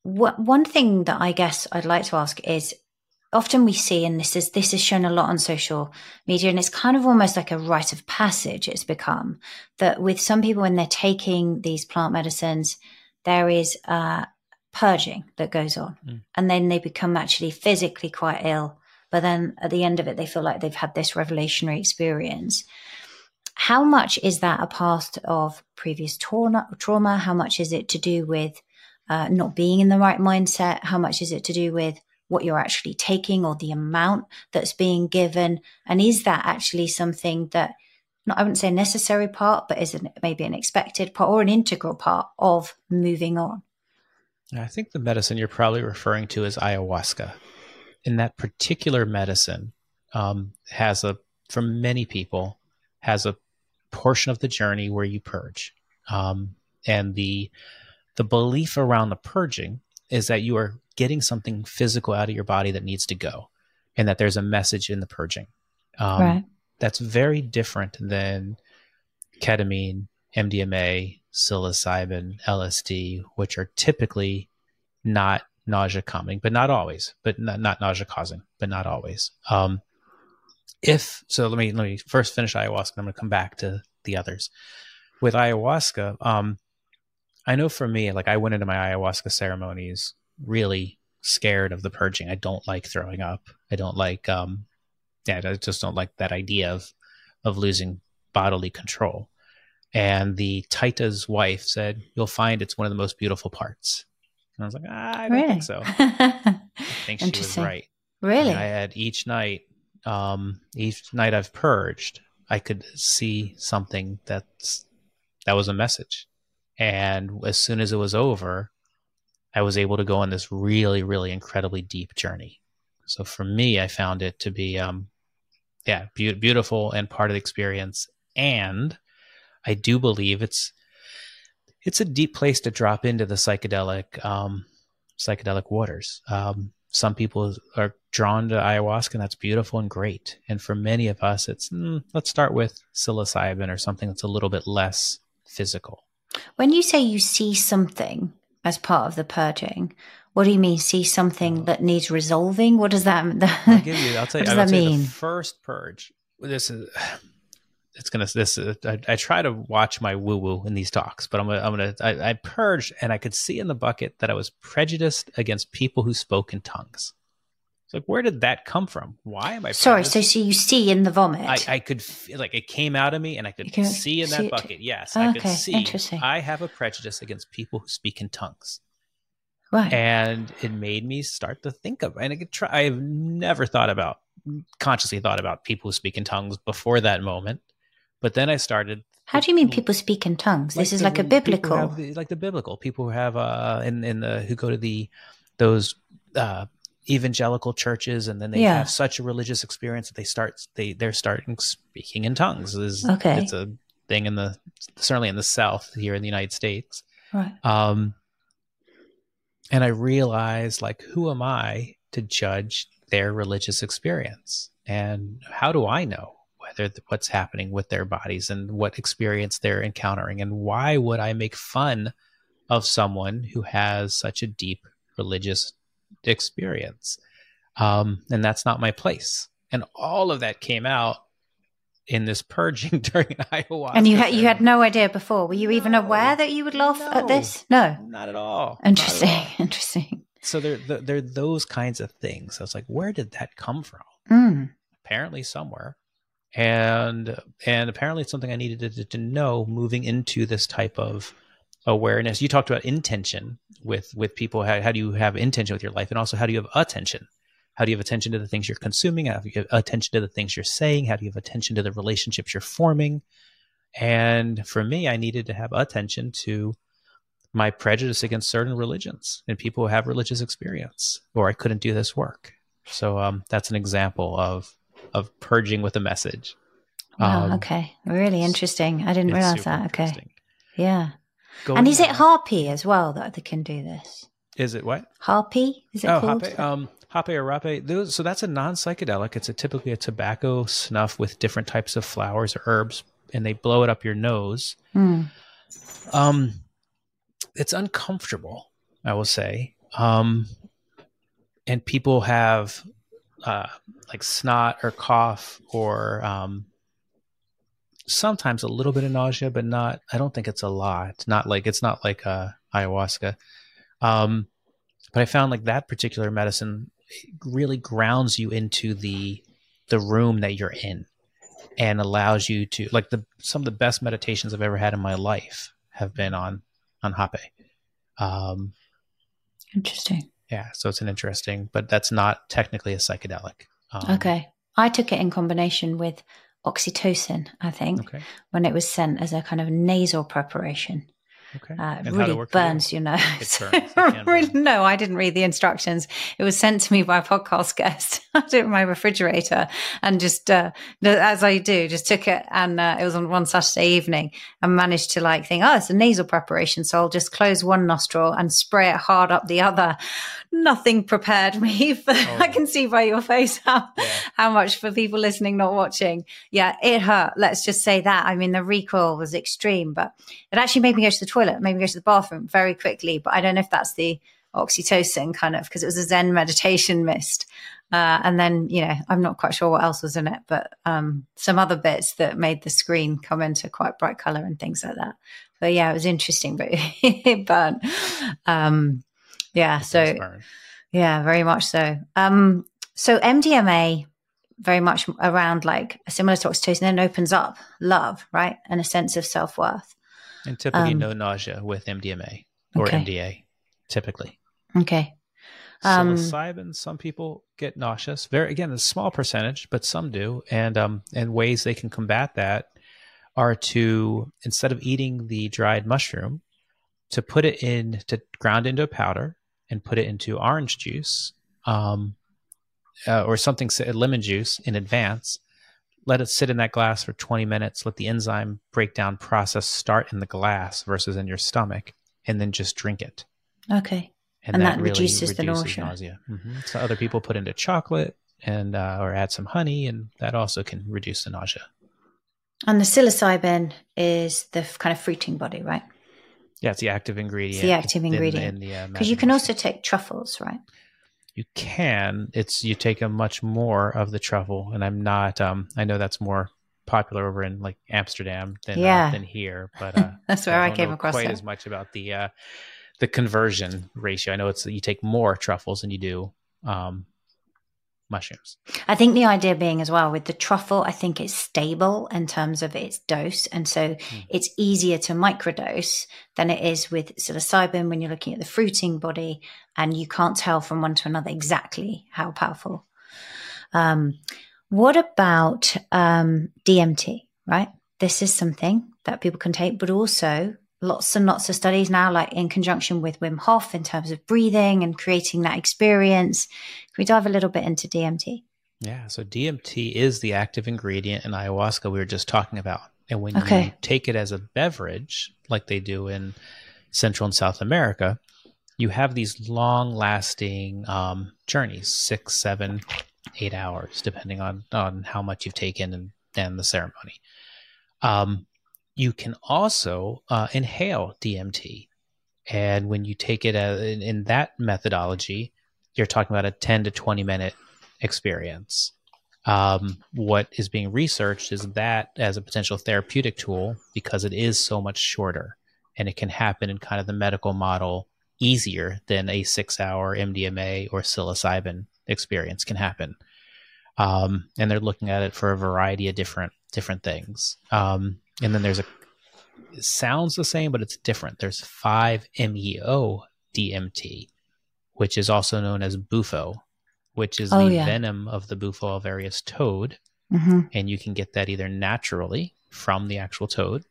what one thing that i guess i'd like to ask is often we see and this is this is shown a lot on social media and it's kind of almost like a rite of passage it's become that with some people when they're taking these plant medicines there is uh purging that goes on mm. and then they become actually physically quite ill but then at the end of it, they feel like they've had this revolutionary experience. How much is that a part of previous trauma? trauma? How much is it to do with uh, not being in the right mindset? How much is it to do with what you're actually taking or the amount that's being given? And is that actually something that, not, I wouldn't say a necessary part, but is it maybe an expected part or an integral part of moving on? I think the medicine you're probably referring to is ayahuasca. And that particular medicine um, has a for many people has a portion of the journey where you purge. Um, and the the belief around the purging is that you are getting something physical out of your body that needs to go and that there's a message in the purging. Um, right. that's very different than ketamine mdma psilocybin lsd which are typically not nausea calming, but not always, but not, not nausea causing, but not always. Um, if so, let me let me first finish ayahuasca. And I'm going to come back to the others. With ayahuasca, um, I know for me, like I went into my ayahuasca ceremonies really scared of the purging. I don't like throwing up. I don't like, um, yeah, I just don't like that idea of of losing bodily control. And the Taita's wife said, "You'll find it's one of the most beautiful parts." And I was like, ah, I don't really? think so. I think she was right. Really? And I had each night, um, each night I've purged, I could see something that's that was a message. And as soon as it was over, I was able to go on this really, really incredibly deep journey. So for me, I found it to be, um, yeah, be- beautiful and part of the experience. And I do believe it's it's a deep place to drop into the psychedelic um, psychedelic waters. Um, some people are drawn to ayahuasca, and that's beautiful and great. And for many of us, it's mm, let's start with psilocybin or something that's a little bit less physical. When you say you see something as part of the purging, what do you mean? See something that needs resolving? What does that? I'll give you. I'll tell you. What does that mean? The first purge. This is. It's gonna. This. Uh, I, I, try to watch my woo woo in these talks, but I'm gonna. I'm gonna. I, I purged, and I could see in the bucket that I was prejudiced against people who spoke in tongues. It's like, where did that come from? Why am I? Sorry. So, so you see in the vomit? I, I could feel like it came out of me, and I could see in that see bucket. Yes, I could see. Interesting. I have a prejudice against people who speak in tongues. Right. And it made me start to think of, and I could try. I've never thought about, consciously thought about people who speak in tongues before that moment, but then I started. How do you mean people speak in tongues? Like this is the, like a biblical, the, like the biblical people who have uh in in the who go to the those uh evangelical churches and then they yeah. have such a religious experience that they start they they're starting speaking in tongues is okay it's a thing in the certainly in the south here in the united states right um and I realized, like, who am I to judge their religious experience? And how do I know what's happening with their bodies and what experience they're encountering? And why would I make fun of someone who has such a deep religious experience? Um, and that's not my place. And all of that came out in this purging during ayahuasca. And you had you had no idea before. Were you even no, aware that you would laugh no, at this? No, not at all. Interesting. At all. Interesting. So there, there, are those kinds of things. I was like, where did that come from? Mm. Apparently somewhere, and and apparently it's something I needed to, to know moving into this type of awareness. You talked about intention with with people. How, how do you have intention with your life, and also how do you have attention? How do you have attention to the things you're consuming? How do you have attention to the things you're saying? How do you have attention to the relationships you're forming? And for me, I needed to have attention to my prejudice against certain religions and people who have religious experience, or I couldn't do this work. So um, that's an example of of purging with a message. Wow. Um, okay. Really interesting. I didn't realize that. Okay. Yeah. Going and is it harpy as well that they can do this? Is it what? Harpy? Is it oh, called? Harpy. Um, Hape or rapé, those, so that's a non-psychedelic. It's a typically a tobacco snuff with different types of flowers or herbs, and they blow it up your nose. Mm. Um, it's uncomfortable, I will say. Um, and people have uh, like snot or cough or um, sometimes a little bit of nausea, but not. I don't think it's a lot. It's not like it's not like uh, ayahuasca. Um, but I found like that particular medicine really grounds you into the the room that you're in and allows you to like the some of the best meditations I've ever had in my life have been on on Hape. Um, interesting. Yeah, so it's an interesting, but that's not technically a psychedelic. Um, okay, I took it in combination with oxytocin. I think okay. when it was sent as a kind of nasal preparation. Okay. Uh, it really burns you? know. nose. really, no, I didn't read the instructions. It was sent to me by a podcast guest. I did it in my refrigerator and just, uh, as I do, just took it. And uh, it was on one Saturday evening and managed to like think, oh, it's a nasal preparation. So I'll just close one nostril and spray it hard up the other. Nothing prepared me for, oh. I can see by your face how, yeah. how much for people listening, not watching. Yeah, it hurt. Let's just say that. I mean, the recoil was extreme, but it actually made me go to the toilet, made me go to the bathroom very quickly. But I don't know if that's the oxytocin kind of because it was a Zen meditation mist. Uh, and then, you know, I'm not quite sure what else was in it, but um, some other bits that made the screen come into quite bright color and things like that. But yeah, it was interesting, but it burned. Um, yeah, so yeah, very much so. Um, so MDMA very much around like a similar to oxytocin then opens up love, right, and a sense of self worth. And typically, um, no nausea with MDMA or okay. MDA, typically. Okay. Um, psilocybin, some people get nauseous. Very again, a small percentage, but some do. And um, and ways they can combat that are to instead of eating the dried mushroom, to put it in to ground into a powder and put it into orange juice um, uh, or something, lemon juice in advance. Let it sit in that glass for 20 minutes. Let the enzyme breakdown process start in the glass versus in your stomach, and then just drink it. Okay. And, And that, that really reduces reduces, the nausea. nausea. hmm So other people put into chocolate and uh, or add some honey, and that also can reduce the nausea. And the psilocybin is the kind of fruiting body, right? Yeah, it's the active ingredient. the active in the- ingredient. in uh, Because you can also take truffles, right? You can it's you take a much more of the truffle and i'm not um i know that's more popular over in like amsterdam than Yeah. uh, than here but uh That's where I, don't came know across quite it. as much about the uh the conversion ratio i know it's you take more truffles than you do um mushrooms I think the idea being as well with the truffle, I think it's stable in terms of its dose. And so it's easier to microdose than it is with psilocybin when you're looking at the fruiting body and you can't tell from one to another exactly how powerful. Um, what about um, DMT, right? This is something that people can take, but also lots and lots of studies now, like in conjunction with Wim Hof in terms of breathing and creating that experience. Can we dive a little bit into DMT? Yeah, so DMT is the active ingredient in ayahuasca we were just talking about. And when you take it as a beverage, like they do in Central and South America, you have these long lasting um, journeys six, seven, eight hours, depending on, on how much you've taken and, and the ceremony. Um, you can also uh, inhale DMT. And when you take it uh, in, in that methodology, you're talking about a 10 to 20 minute experience. Um, what is being researched is that as a potential therapeutic tool because it is so much shorter and it can happen in kind of the medical model easier than a six hour MDMA or psilocybin experience can happen. Um, and they're looking at it for a variety of different different things. Um, and then there's a it sounds the same, but it's different. There's 5-MeO DMT, which is also known as bufo, which is Oh, the yeah. venom of the bufo alvarius toad, hmm and you can get that either naturally from the actual toad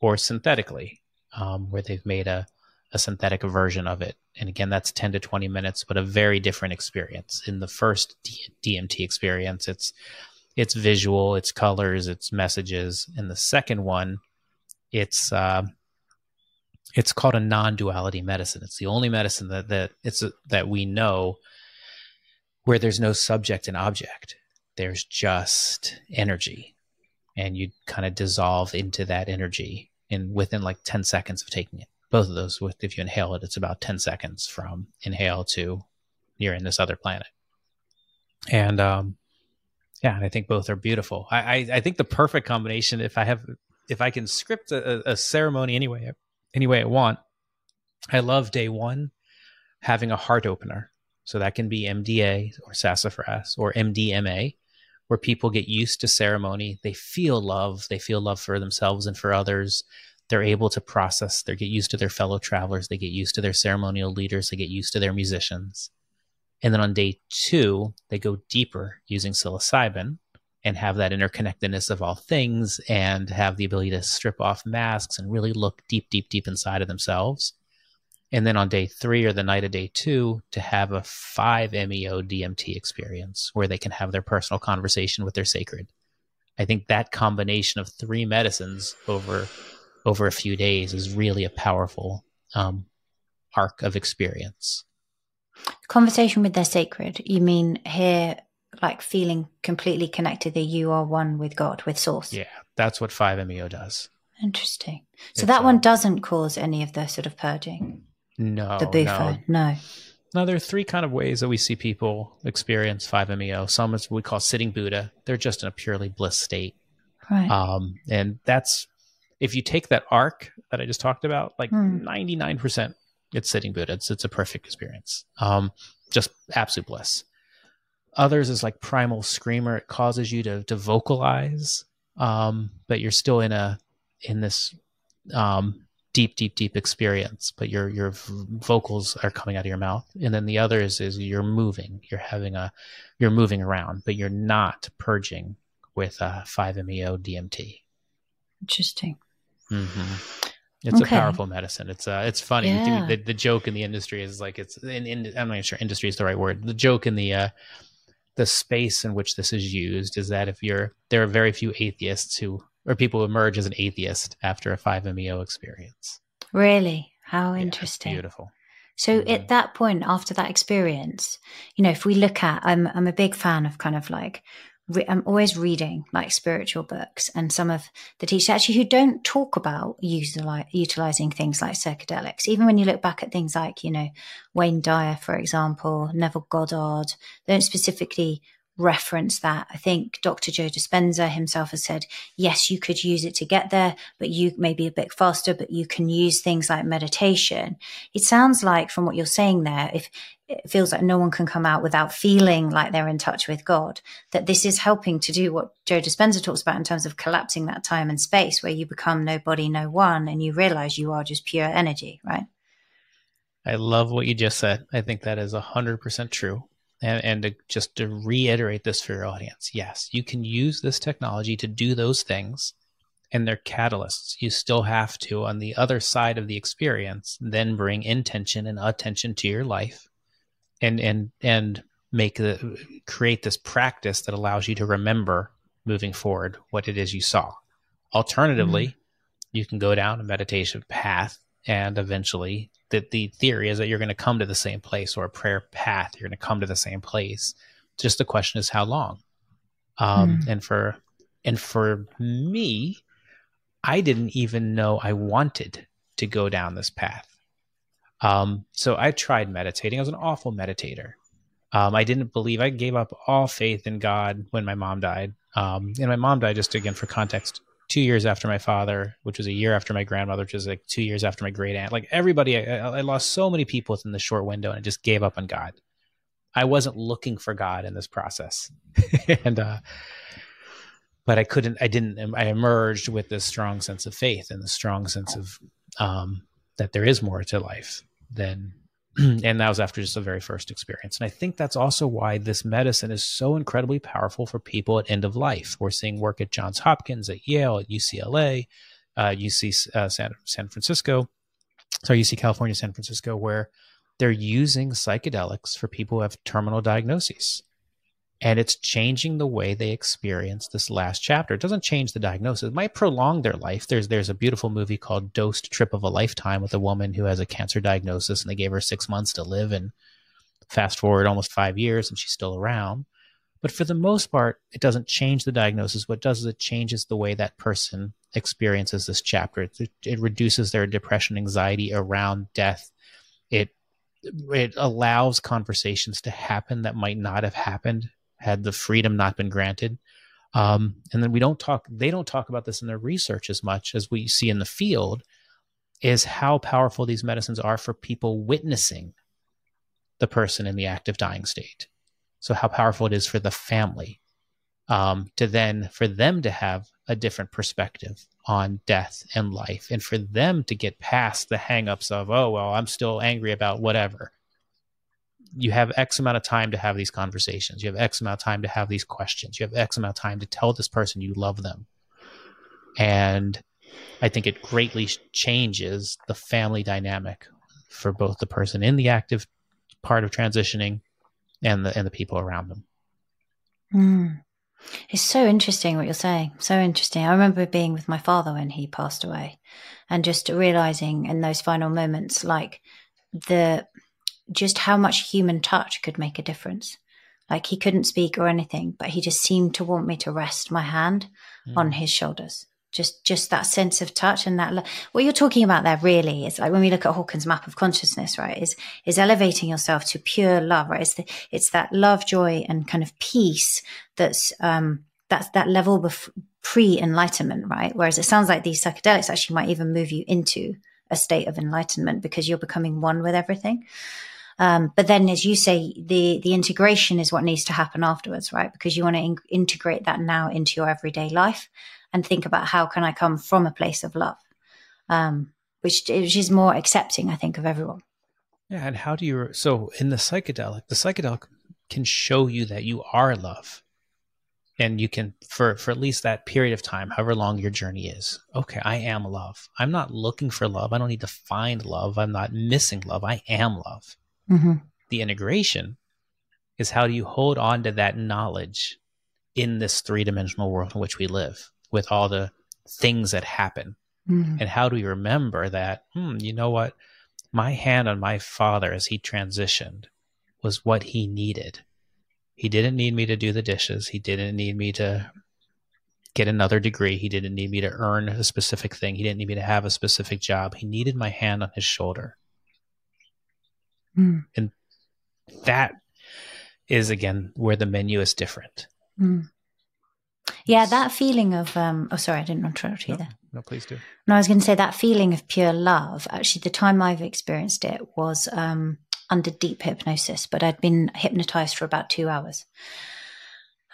or synthetically, um, where they've made a, a synthetic version of it. And again, that's 10 to 20 minutes, but a very different experience. In the first D- DMT experience, it's it's visual, it's colors, it's messages. And the second one, it's uh, it's called a non-duality medicine. It's the only medicine that that it's a, that we know where there's no subject and object. There's just energy, and you kind of dissolve into that energy in within like 10 seconds of taking it. Both of those, with if you inhale it, it's about 10 seconds from inhale to you're in this other planet. And um, yeah, and I think both are beautiful. I, I, I think the perfect combination, if I have, if I can script a, a ceremony anyway, any way I want, I love day one having a heart opener. So that can be MDA or sassafras or MDMA, where people get used to ceremony. They feel love. They feel love for themselves and for others. They're able to process. They get used to their fellow travelers. They get used to their ceremonial leaders. They get used to their musicians. And then on day two, they go deeper using psilocybin and have that interconnectedness of all things and have the ability to strip off masks and really look deep, deep, deep inside of themselves. And then on day three or the night of day two, to have a 5 MEO DMT experience where they can have their personal conversation with their sacred. I think that combination of three medicines over over a few days is really a powerful um, arc of experience. Conversation with their sacred. You mean here, like feeling completely connected that you are one with God, with Source. Yeah, that's what 5-MeO does. Interesting. So It's, that one uh, doesn't cause any of the sort of purging. No, the bufo. no. No. Now, there are three kind of ways that we see people experience 5-MeO. Some is what we call sitting Buddha. They're just in a purely bliss state. Right. Um, and that's, if you take that arc that I just talked about, like Hmm. 99%, it's sitting Buddha. It's, it's a perfect experience. Um, just absolute bliss. Others is like primal screamer. It causes you to, to vocalize, um, but you're still in a, in this, um, deep, deep, deep experience, but your, your vocals are coming out of your mouth. And then the other is, is you're moving, you're having a, you're moving around, but you're not purging with uh, 5-MeO DMT. Interesting. hmm It's okay. a powerful medicine. It's uh, it's funny. Yeah. The, the joke in the industry is like it's in, in I'm not sure industry is the right word. The joke in the uh, the space in which this is used is that if you're there are very few atheists who or people who emerge as an atheist after a 5-MeO experience. Really? How interesting. Yeah, beautiful. So mm-hmm. at that point, after that experience, you know, if we look at, I'm I'm a big fan of kind of like re- I'm always reading like spiritual books and some of the teachers actually who don't talk about utili- utilizing things like psychedelics. Even when you look back at things like, you know, Wayne Dyer, for example, Neville Goddard, they don't specifically reference that. I think Dr. Joe Dispenza himself has said, yes, you could use it to get there, but you may be a bit faster, but you can use things like meditation. It sounds like from what you're saying there, if it feels like no one can come out without feeling like they're in touch with God, that this is helping to do what Joe Dispenza talks about in terms of collapsing that time and space where you become nobody, no one, and you realize you are just pure energy, right? I love what you just said. I think that is 100% true and, and to, just to reiterate this for your audience yes you can use this technology to do those things and they're catalysts you still have to on the other side of the experience then bring intention and attention to your life and and and make the create this practice that allows you to remember moving forward what it is you saw alternatively mm-hmm. you can go down a meditation path and eventually that the theory is that you're going to come to the same place or a prayer path you're going to come to the same place just the question is how long um, mm. and for and for me i didn't even know i wanted to go down this path um, so i tried meditating i was an awful meditator um, i didn't believe i gave up all faith in god when my mom died um, and my mom died just again for context two years after my father, which was a year after my grandmother, which was like two years after my great aunt. Like everybody, I, I, lost so many people within the short window, and I just gave up on God. I wasn't looking for God in this process, and uh, but I couldn't. I didn't. I emerged with this strong sense of faith and the strong sense of um, that there is more to life than and that was after just the very first experience. And I think that's also why this medicine is so incredibly powerful for people at end of life. We're seeing work at Johns Hopkins, at Yale, at UCLA, uh, UC uh, San, San Francisco, sorry, UC California, San Francisco, where they're using psychedelics for people who have terminal diagnoses and it's changing the way they experience this last chapter. It doesn't change the diagnosis. It might prolong their life. There's there's a beautiful movie called Dosed Trip of a Lifetime with a woman who has a cancer diagnosis and they gave her six months to live and fast forward almost five years and she's still around. But for the most part, it doesn't change the diagnosis. What does is it changes the way that person experiences this chapter. It, it reduces their depression, anxiety around death. It it allows conversations to happen that might not have happened had the freedom not been granted. Um, and then we don't talk, they don't talk about this in their research as much as we see in the field, is how powerful these medicines are for people witnessing the person in the active dying state. So, how powerful it is for the family um, to then, for them to have a different perspective on death and life, and for them to get past the hangups of, oh, well, I'm still angry about whatever you have X amount of time to have these conversations. You have X amount of time to have these questions. You have X amount of time to tell this person you love them. And I think it greatly changes the family dynamic for both the person in the active part of transitioning and the and the people around them. Mm. It's so interesting what you're saying. So interesting. I remember being with my father when he passed away and just realizing in those final moments like the just how much human touch could make a difference. Like he couldn't speak or anything, but he just seemed to want me to rest my hand mm. on his shoulders. Just, just that sense of touch and that. Lo- what you're talking about there really is like when we look at Hawkins' map of consciousness, right? Is is elevating yourself to pure love, right? It's the, it's that love, joy, and kind of peace that's um that's that level bef- pre enlightenment, right? Whereas it sounds like these psychedelics actually might even move you into a state of enlightenment because you're becoming one with everything. Um, but then, as you say, the the integration is what needs to happen afterwards, right? Because you want to in- integrate that now into your everyday life and think about how can I come from a place of love, um, which which is more accepting, I think, of everyone. Yeah, and how do you? So in the psychedelic, the psychedelic can show you that you are love. and you can for for at least that period of time however long your journey is okay i am love i'm not looking for love i don't need to find love i'm not missing love i am love mm-hmm. the integration is how do you hold on to that knowledge in this three-dimensional world in which we live with all the things that happen mm-hmm. and how do we remember that hmm, you know what my hand on my father as he transitioned was what he needed he didn't need me to do the dishes. He didn't need me to get another degree. He didn't need me to earn a specific thing. He didn't need me to have a specific job. He needed my hand on his shoulder. Mm. And that is again where the menu is different. Mm. Yeah, that feeling of um oh sorry, I didn't interrupt you no, there. No, please do. No, I was going to say that feeling of pure love. Actually, the time I've experienced it was um under deep hypnosis, but I'd been hypnotized for about two hours.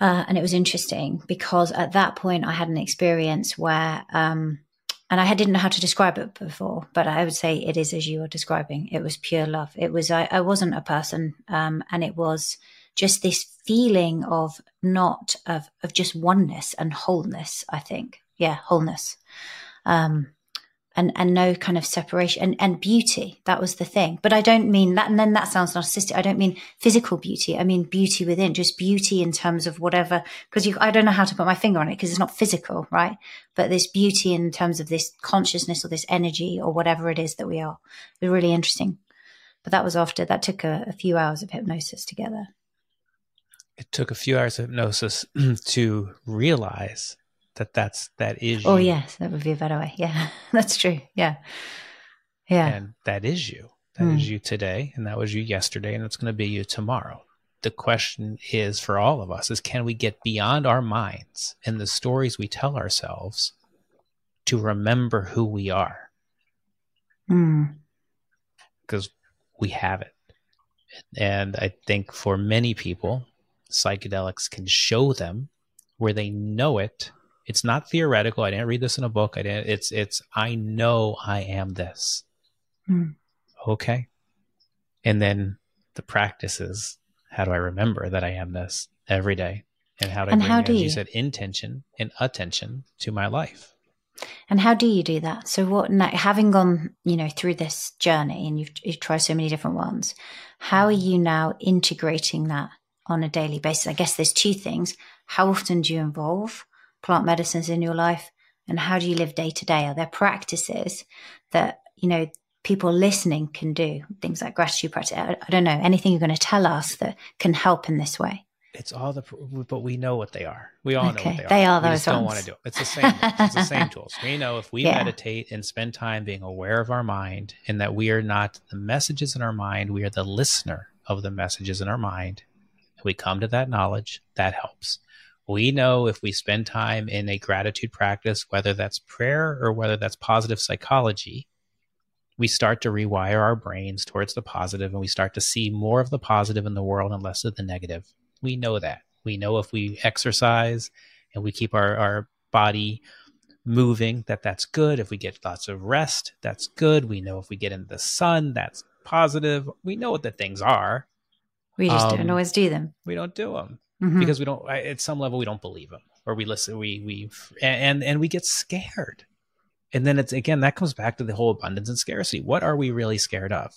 Uh, and it was interesting because at that point I had an experience where, um, and I didn't know how to describe it before, but I would say it is as you are describing. It was pure love. It was, I, I wasn't a person. Um, and it was just this feeling of not, of, of just oneness and wholeness, I think. Yeah, wholeness. Um, and and no kind of separation and, and beauty. That was the thing. But i don't mean that and then that sounds narcissistic. I don't mean physical beauty. I mean beauty within just beauty in terms of whatever because i don't know how to put my finger on it because it's not physical right? But this beauty in terms of this consciousness or this energy or whatever it is that we are it's really interesting. But that was after that took a, a few hours of hypnosis together. It took a few hours of hypnosis to realize that that's that is oh you. yes that would be a better way. Yeah that's true. Yeah. Yeah. And that is you. That mm. is you today and that was you yesterday and it's going to be you tomorrow. The question is for all of us is can we get beyond our minds and the stories we tell ourselves to remember who we are? Because mm. we have it. And i think for many people psychedelics can show them where they know it it's not theoretical. I didn't read this in a book. I didn't. It's it's. I know I am this. Mm. Okay, and then the practices. How do I remember that I am this every day? And how do I and bring, how do as you, you said, intention and attention to my life? And how do you do that? So, what having gone, you know, through this journey, and you've, you've tried so many different ones, how are you now integrating that on a daily basis? I guess there's two things. How often do you involve? Plant medicines in your life and how do you live day to day? Are there practices that, you know, people listening can do? Things like gratitude practice. I, I don't know, anything you're going to tell us that can help in this way? It's all the, but we know what they are. We all okay. know what they are. They are we those just don't want to do it. It's the same. it's the same tools. We know if we yeah. meditate and spend time being aware of our mind, and that we are not the messages in our mind, we are the listener of the messages in our mind. we come to that knowledge. That helps we know if we spend time in a gratitude practice, whether that's prayer or whether that's positive psychology, we start to rewire our brains towards the positive and we start to see more of the positive in the world and less of the negative. We know that. We know if we exercise and we keep our, our body moving, that that's good. If we get lots of rest, that's good. We know if we get in the sun, that's positive. We know what the things are. We just um, don't always do them. We don't do them mm-hmm. because we don't at some level we don't believe them or we listen we we and and we get scared. And then it's again that comes back to the whole abundance and scarcity. What are we really scared of?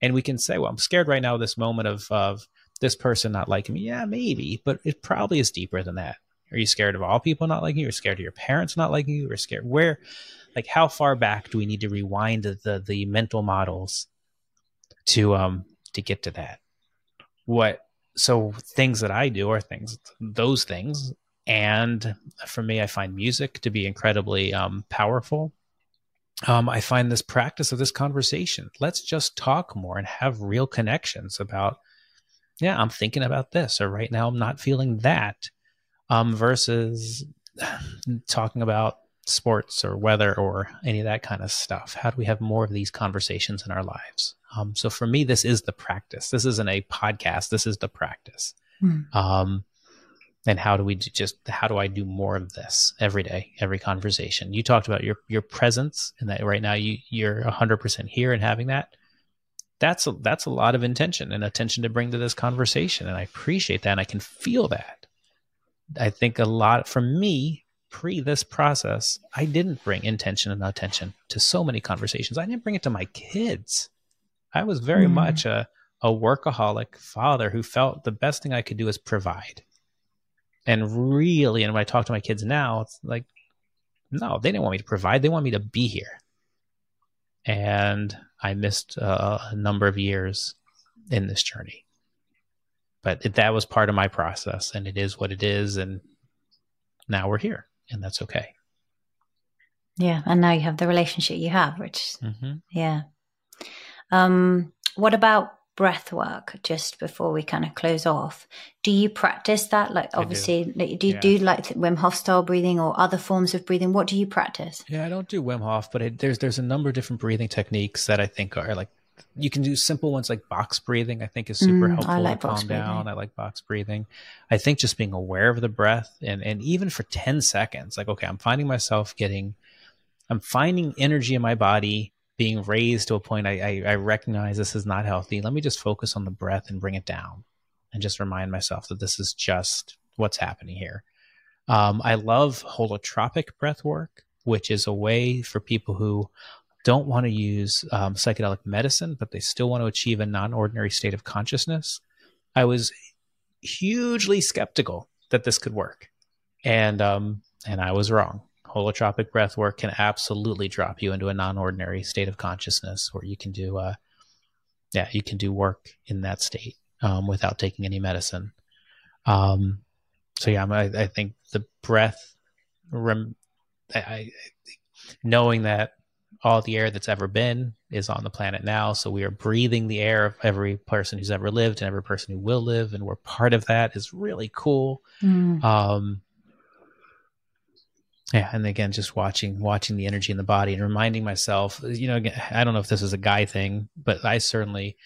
And we can say well i'm scared right now this moment of of this person not liking me. Yeah maybe but it probably is deeper than that. Are you scared of all people not liking you? Or scared of your parents not liking you? Or scared where like how far back do we need to rewind the the, the mental models to um to get to that? What so things that I do are things those things. And for me, I find music to be incredibly um, powerful. Um, I find this practice of this conversation. Let's just talk more and have real connections about, yeah, I'm thinking about this, or right now I'm not feeling that, um, versus talking about sports or weather or any of that kind of stuff? How do we have more of these conversations in our lives? Um, so for me, this is the practice. This isn't a podcast. This is the practice. Mm. Um, and how do we do just how do I do more of this every day, every conversation? You talked about your your presence and that right now you you're hundred percent here and having that. That's a, that's a lot of intention and attention to bring to this conversation, and I appreciate that. and I can feel that. I think a lot for me pre this process, I didn't bring intention and attention to so many conversations. I didn't bring it to my kids. I was very mm. much a, a workaholic father who felt the best thing I could do is provide. And really, and when I talk to my kids now, it's like, no, they didn't want me to provide. They want me to be here. And I missed uh, a number of years in this journey. But it, that was part of my process, and it is what it is. And now we're here, and that's okay. Yeah, and now you have the relationship you have, which mm-hmm. yeah. Um, what about breath work just before we kind of close off do you practice that like obviously do, do you yeah. do like wim hof style breathing or other forms of breathing what do you practice yeah i don't do wim hof but it, there's there's a number of different breathing techniques that i think are like you can do simple ones like box breathing i think is super mm, helpful like to calm breathing. down i like box breathing i think just being aware of the breath and and even for 10 seconds like okay i'm finding myself getting i'm finding energy in my body being raised to a point I, I, I recognize this is not healthy. Let me just focus on the breath and bring it down and just remind myself that this is just what's happening here. Um, I love holotropic breath work, which is a way for people who don't want to use um, psychedelic medicine, but they still want to achieve a non ordinary state of consciousness. I was hugely skeptical that this could work. And, um, and I was wrong holotropic breath work can absolutely drop you into a non-ordinary state of consciousness where you can do uh yeah you can do work in that state um, without taking any medicine um so yeah I, I think the breath rem, I, I, knowing that all the air that's ever been is on the planet now. So we are breathing the air of every person who's ever lived and every person who will live. And we're part of that is really cool. Mm. um yeah and again just watching watching the energy in the body and reminding myself you know again, i don't know if this is a guy thing but i certainly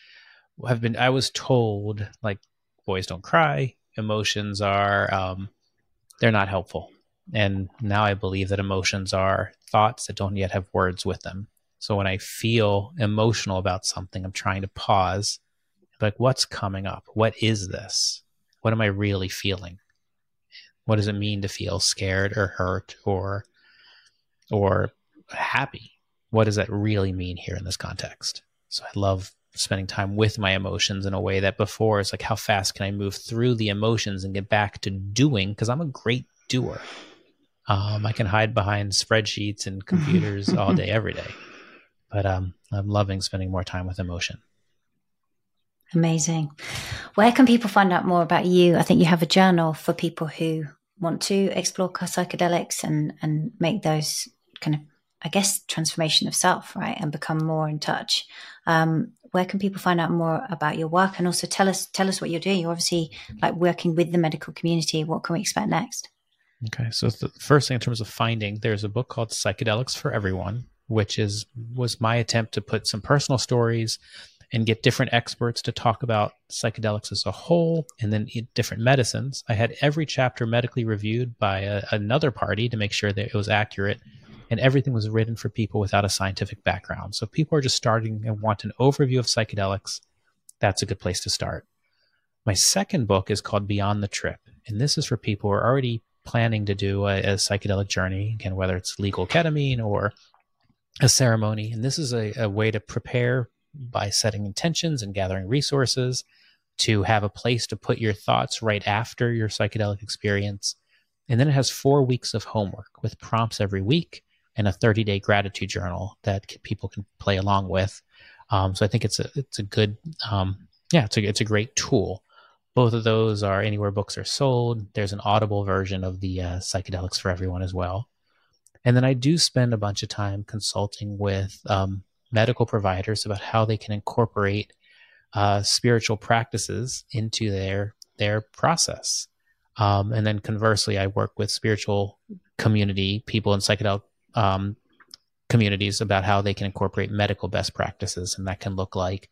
have been i was told like boys don't cry. Emotions are um they're not helpful and now i believe that emotions are thoughts that don't yet have words with them so when i feel emotional about something i'm trying to pause like what's coming up what is this what am i really feeling what does it mean to feel scared or hurt or or happy? What does that really mean here in this context? So I love spending time with my emotions in a way that before is like how fast can I move through the emotions and get back to doing because I'm a great doer. Um, I can hide behind spreadsheets and computers all day, every day. But um, I'm loving spending more time with emotion. Amazing. Where can people find out more about you? I think you have a journal for people who want to explore psychedelics and and make those kind of I guess transformation of self, right, and become more in touch. Um, where can people find out more about your work, and also tell us tell us what you're doing? You're obviously like working with the medical community. What can we expect next? Okay, so the first thing in terms of finding, there's a book called Psychedelics for Everyone, which is was my attempt to put some personal stories and get different experts to talk about psychedelics as a whole and then different medicines. I had every chapter medically reviewed by a, another party to make sure that it was accurate. And everything was written for people without a scientific background. So people are just starting and want an overview of psychedelics, that's a good place to start. My second book is called Beyond the Trip. And this is for people who are already planning to do a, a psychedelic journey, again, whether it's legal ketamine or a ceremony. And this is a, a way to prepare by setting intentions and gathering resources to have a place to put your thoughts right after your psychedelic experience. And then it has four weeks of homework with prompts every week and a 30 day gratitude journal that people can play along with. Um, so I think it's a it's a good um, yeah it's a it's a great tool. Both of those are anywhere books are sold. There's an Audible version of the uh, psychedelics for everyone as well. And then I do spend a bunch of time consulting with um, medical providers about how they can incorporate uh, spiritual practices into their their process. Um, and then conversely, I work with spiritual community people in psychedelic um, communities about how they can incorporate medical best practices, and that can look like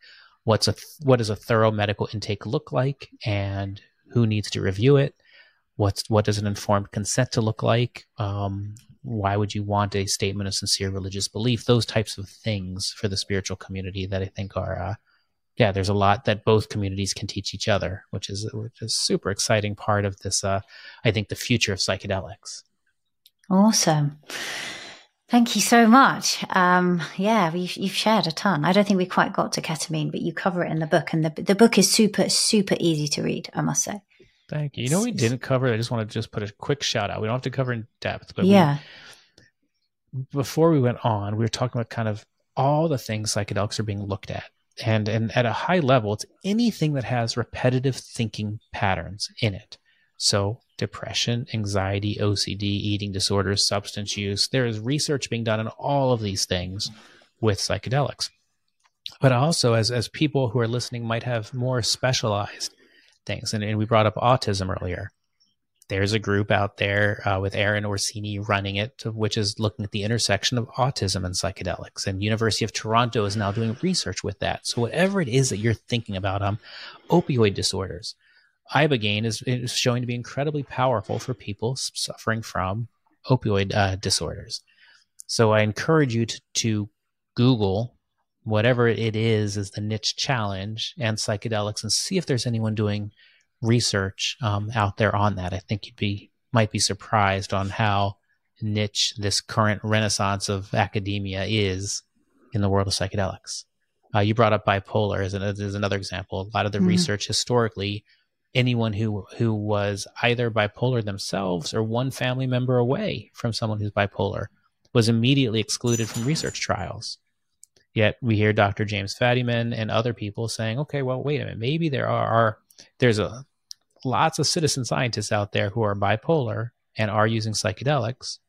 what's a what does a thorough medical intake look like, and who needs to review it. What's what does an informed consent to look like? Um, why would you want a statement of sincere religious belief those types of things for the spiritual community that i think are uh, yeah, there's a lot that both communities can teach each other, which is which is super exciting part of this. Uh, I think the future of psychedelics. Awesome. Thank you so much. Um, yeah, you've, you've, shared a ton. I don't think we quite got to ketamine, but you cover it in the book, and the the book is super super easy to read. I must say. Thank you. You know, we didn't cover. I just want to just put a quick shout out. We don't have to cover in depth, but yeah. We, before we went on, we were talking about kind of all the things psychedelics are being looked at, and and at a high level, it's anything that has repetitive thinking patterns in it. So depression, anxiety, OCD, eating disorders, substance use. There is research being done on all of these things with psychedelics. But also, as, as people who are listening might have more specialized things, and, and we brought up autism earlier. There's a group out there uh, with Aaron Orsini running it, which is looking at the intersection of autism and psychedelics. And University of Toronto is now doing research with that. So whatever it is that you're thinking about, um, opioid disorders, ibogaine is, is showing to be incredibly powerful for people suffering from opioid uh, disorders. So I encourage you to, to Google whatever it is is the niche challenge and psychedelics and see if there's anyone doing research um, out there on that. I think you'd be might be surprised on how niche this current renaissance of academia is in the world of psychedelics. Uh, you brought up bipolar as, an, as another example. A lot of the mm. research historically anyone who who was either bipolar themselves or one family member away from someone who's bipolar was immediately excluded from research trials. Yet we hear Dr. James Fadiman and other people saying, "Okay, well, wait a minute. Maybe there are, are there's a lots of citizen scientists out there who are bipolar and are using psychedelics,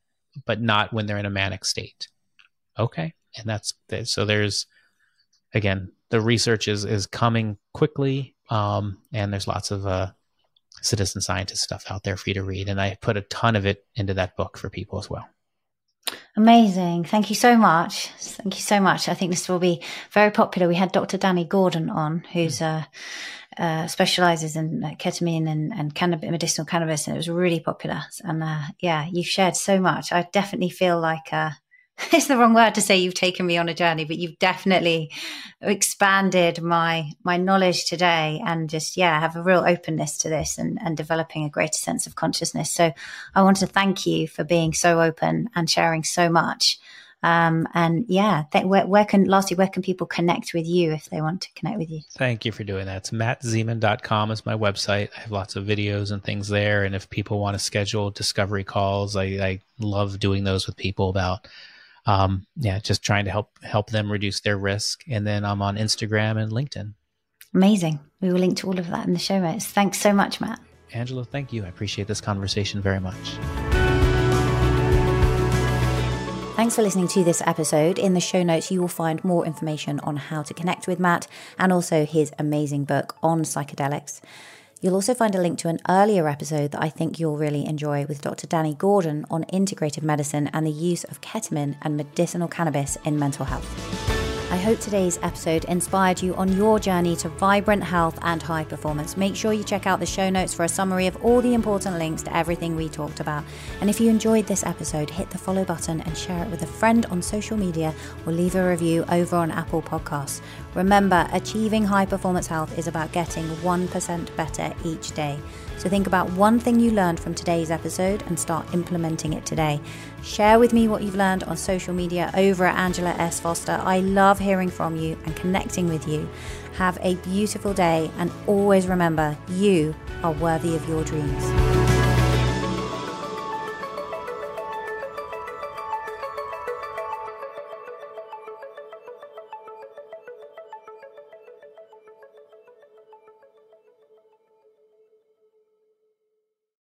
but not when they're in a manic state." Okay, and that's so. There's again, the research is is coming quickly um, and there's lots of uh, citizen scientist stuff out there for you to read. And I put a ton of it into that book for people as well. Amazing. Thank you so much. Thank you so much. I think this will be very popular. We had Dr. Danny Gordon on, who's uh, uh, specializes in uh, ketamine and, and cannabis, medicinal cannabis, and it was really popular. And uh, yeah, you've shared so much. I definitely feel like uh, it's the wrong word to say you've taken me on a journey, but you've definitely expanded my my knowledge today and just yeah, have a real openness to this and, and developing a greater sense of consciousness. So I want to thank you for being so open and sharing so much. Um, and yeah, th- where, where, can lastly, where can people connect with you if they want to connect with you? Thank you for doing that. It's mattzemon.com is my website. I have lots of videos and things there. And if people want to schedule discovery calls, I, I love doing those with people about um, yeah, just trying to help help them reduce their risk. And then I'm on Instagram and LinkedIn. Amazing. We will link to all of that in the show notes. Thanks so much, Matt. Angela, thank you. I appreciate this conversation very much. Thanks for listening to this episode. In the show notes, you will find more information on how to connect with Matt and also his amazing book on psychedelics. You'll also find a link to an earlier episode that I think you'll really enjoy with Dr. Danny Gordon on integrative medicine and the use of ketamine and medicinal cannabis in mental health. I hope today's episode inspired you on your journey to vibrant health and high performance. Make sure you check out the show notes for a summary of all the important links to everything we talked about. And if you enjoyed this episode, hit the follow button and share it with a friend on social media or leave a review over on Apple Podcasts. Remember, achieving high performance health is about getting 1% better each day. So think about one thing you learned from today's episode and start implementing it today. Share with me what you've learned on social media over at Angela S. Foster. I love hearing from you and connecting with you. Have a beautiful day and always remember you are worthy of your dreams.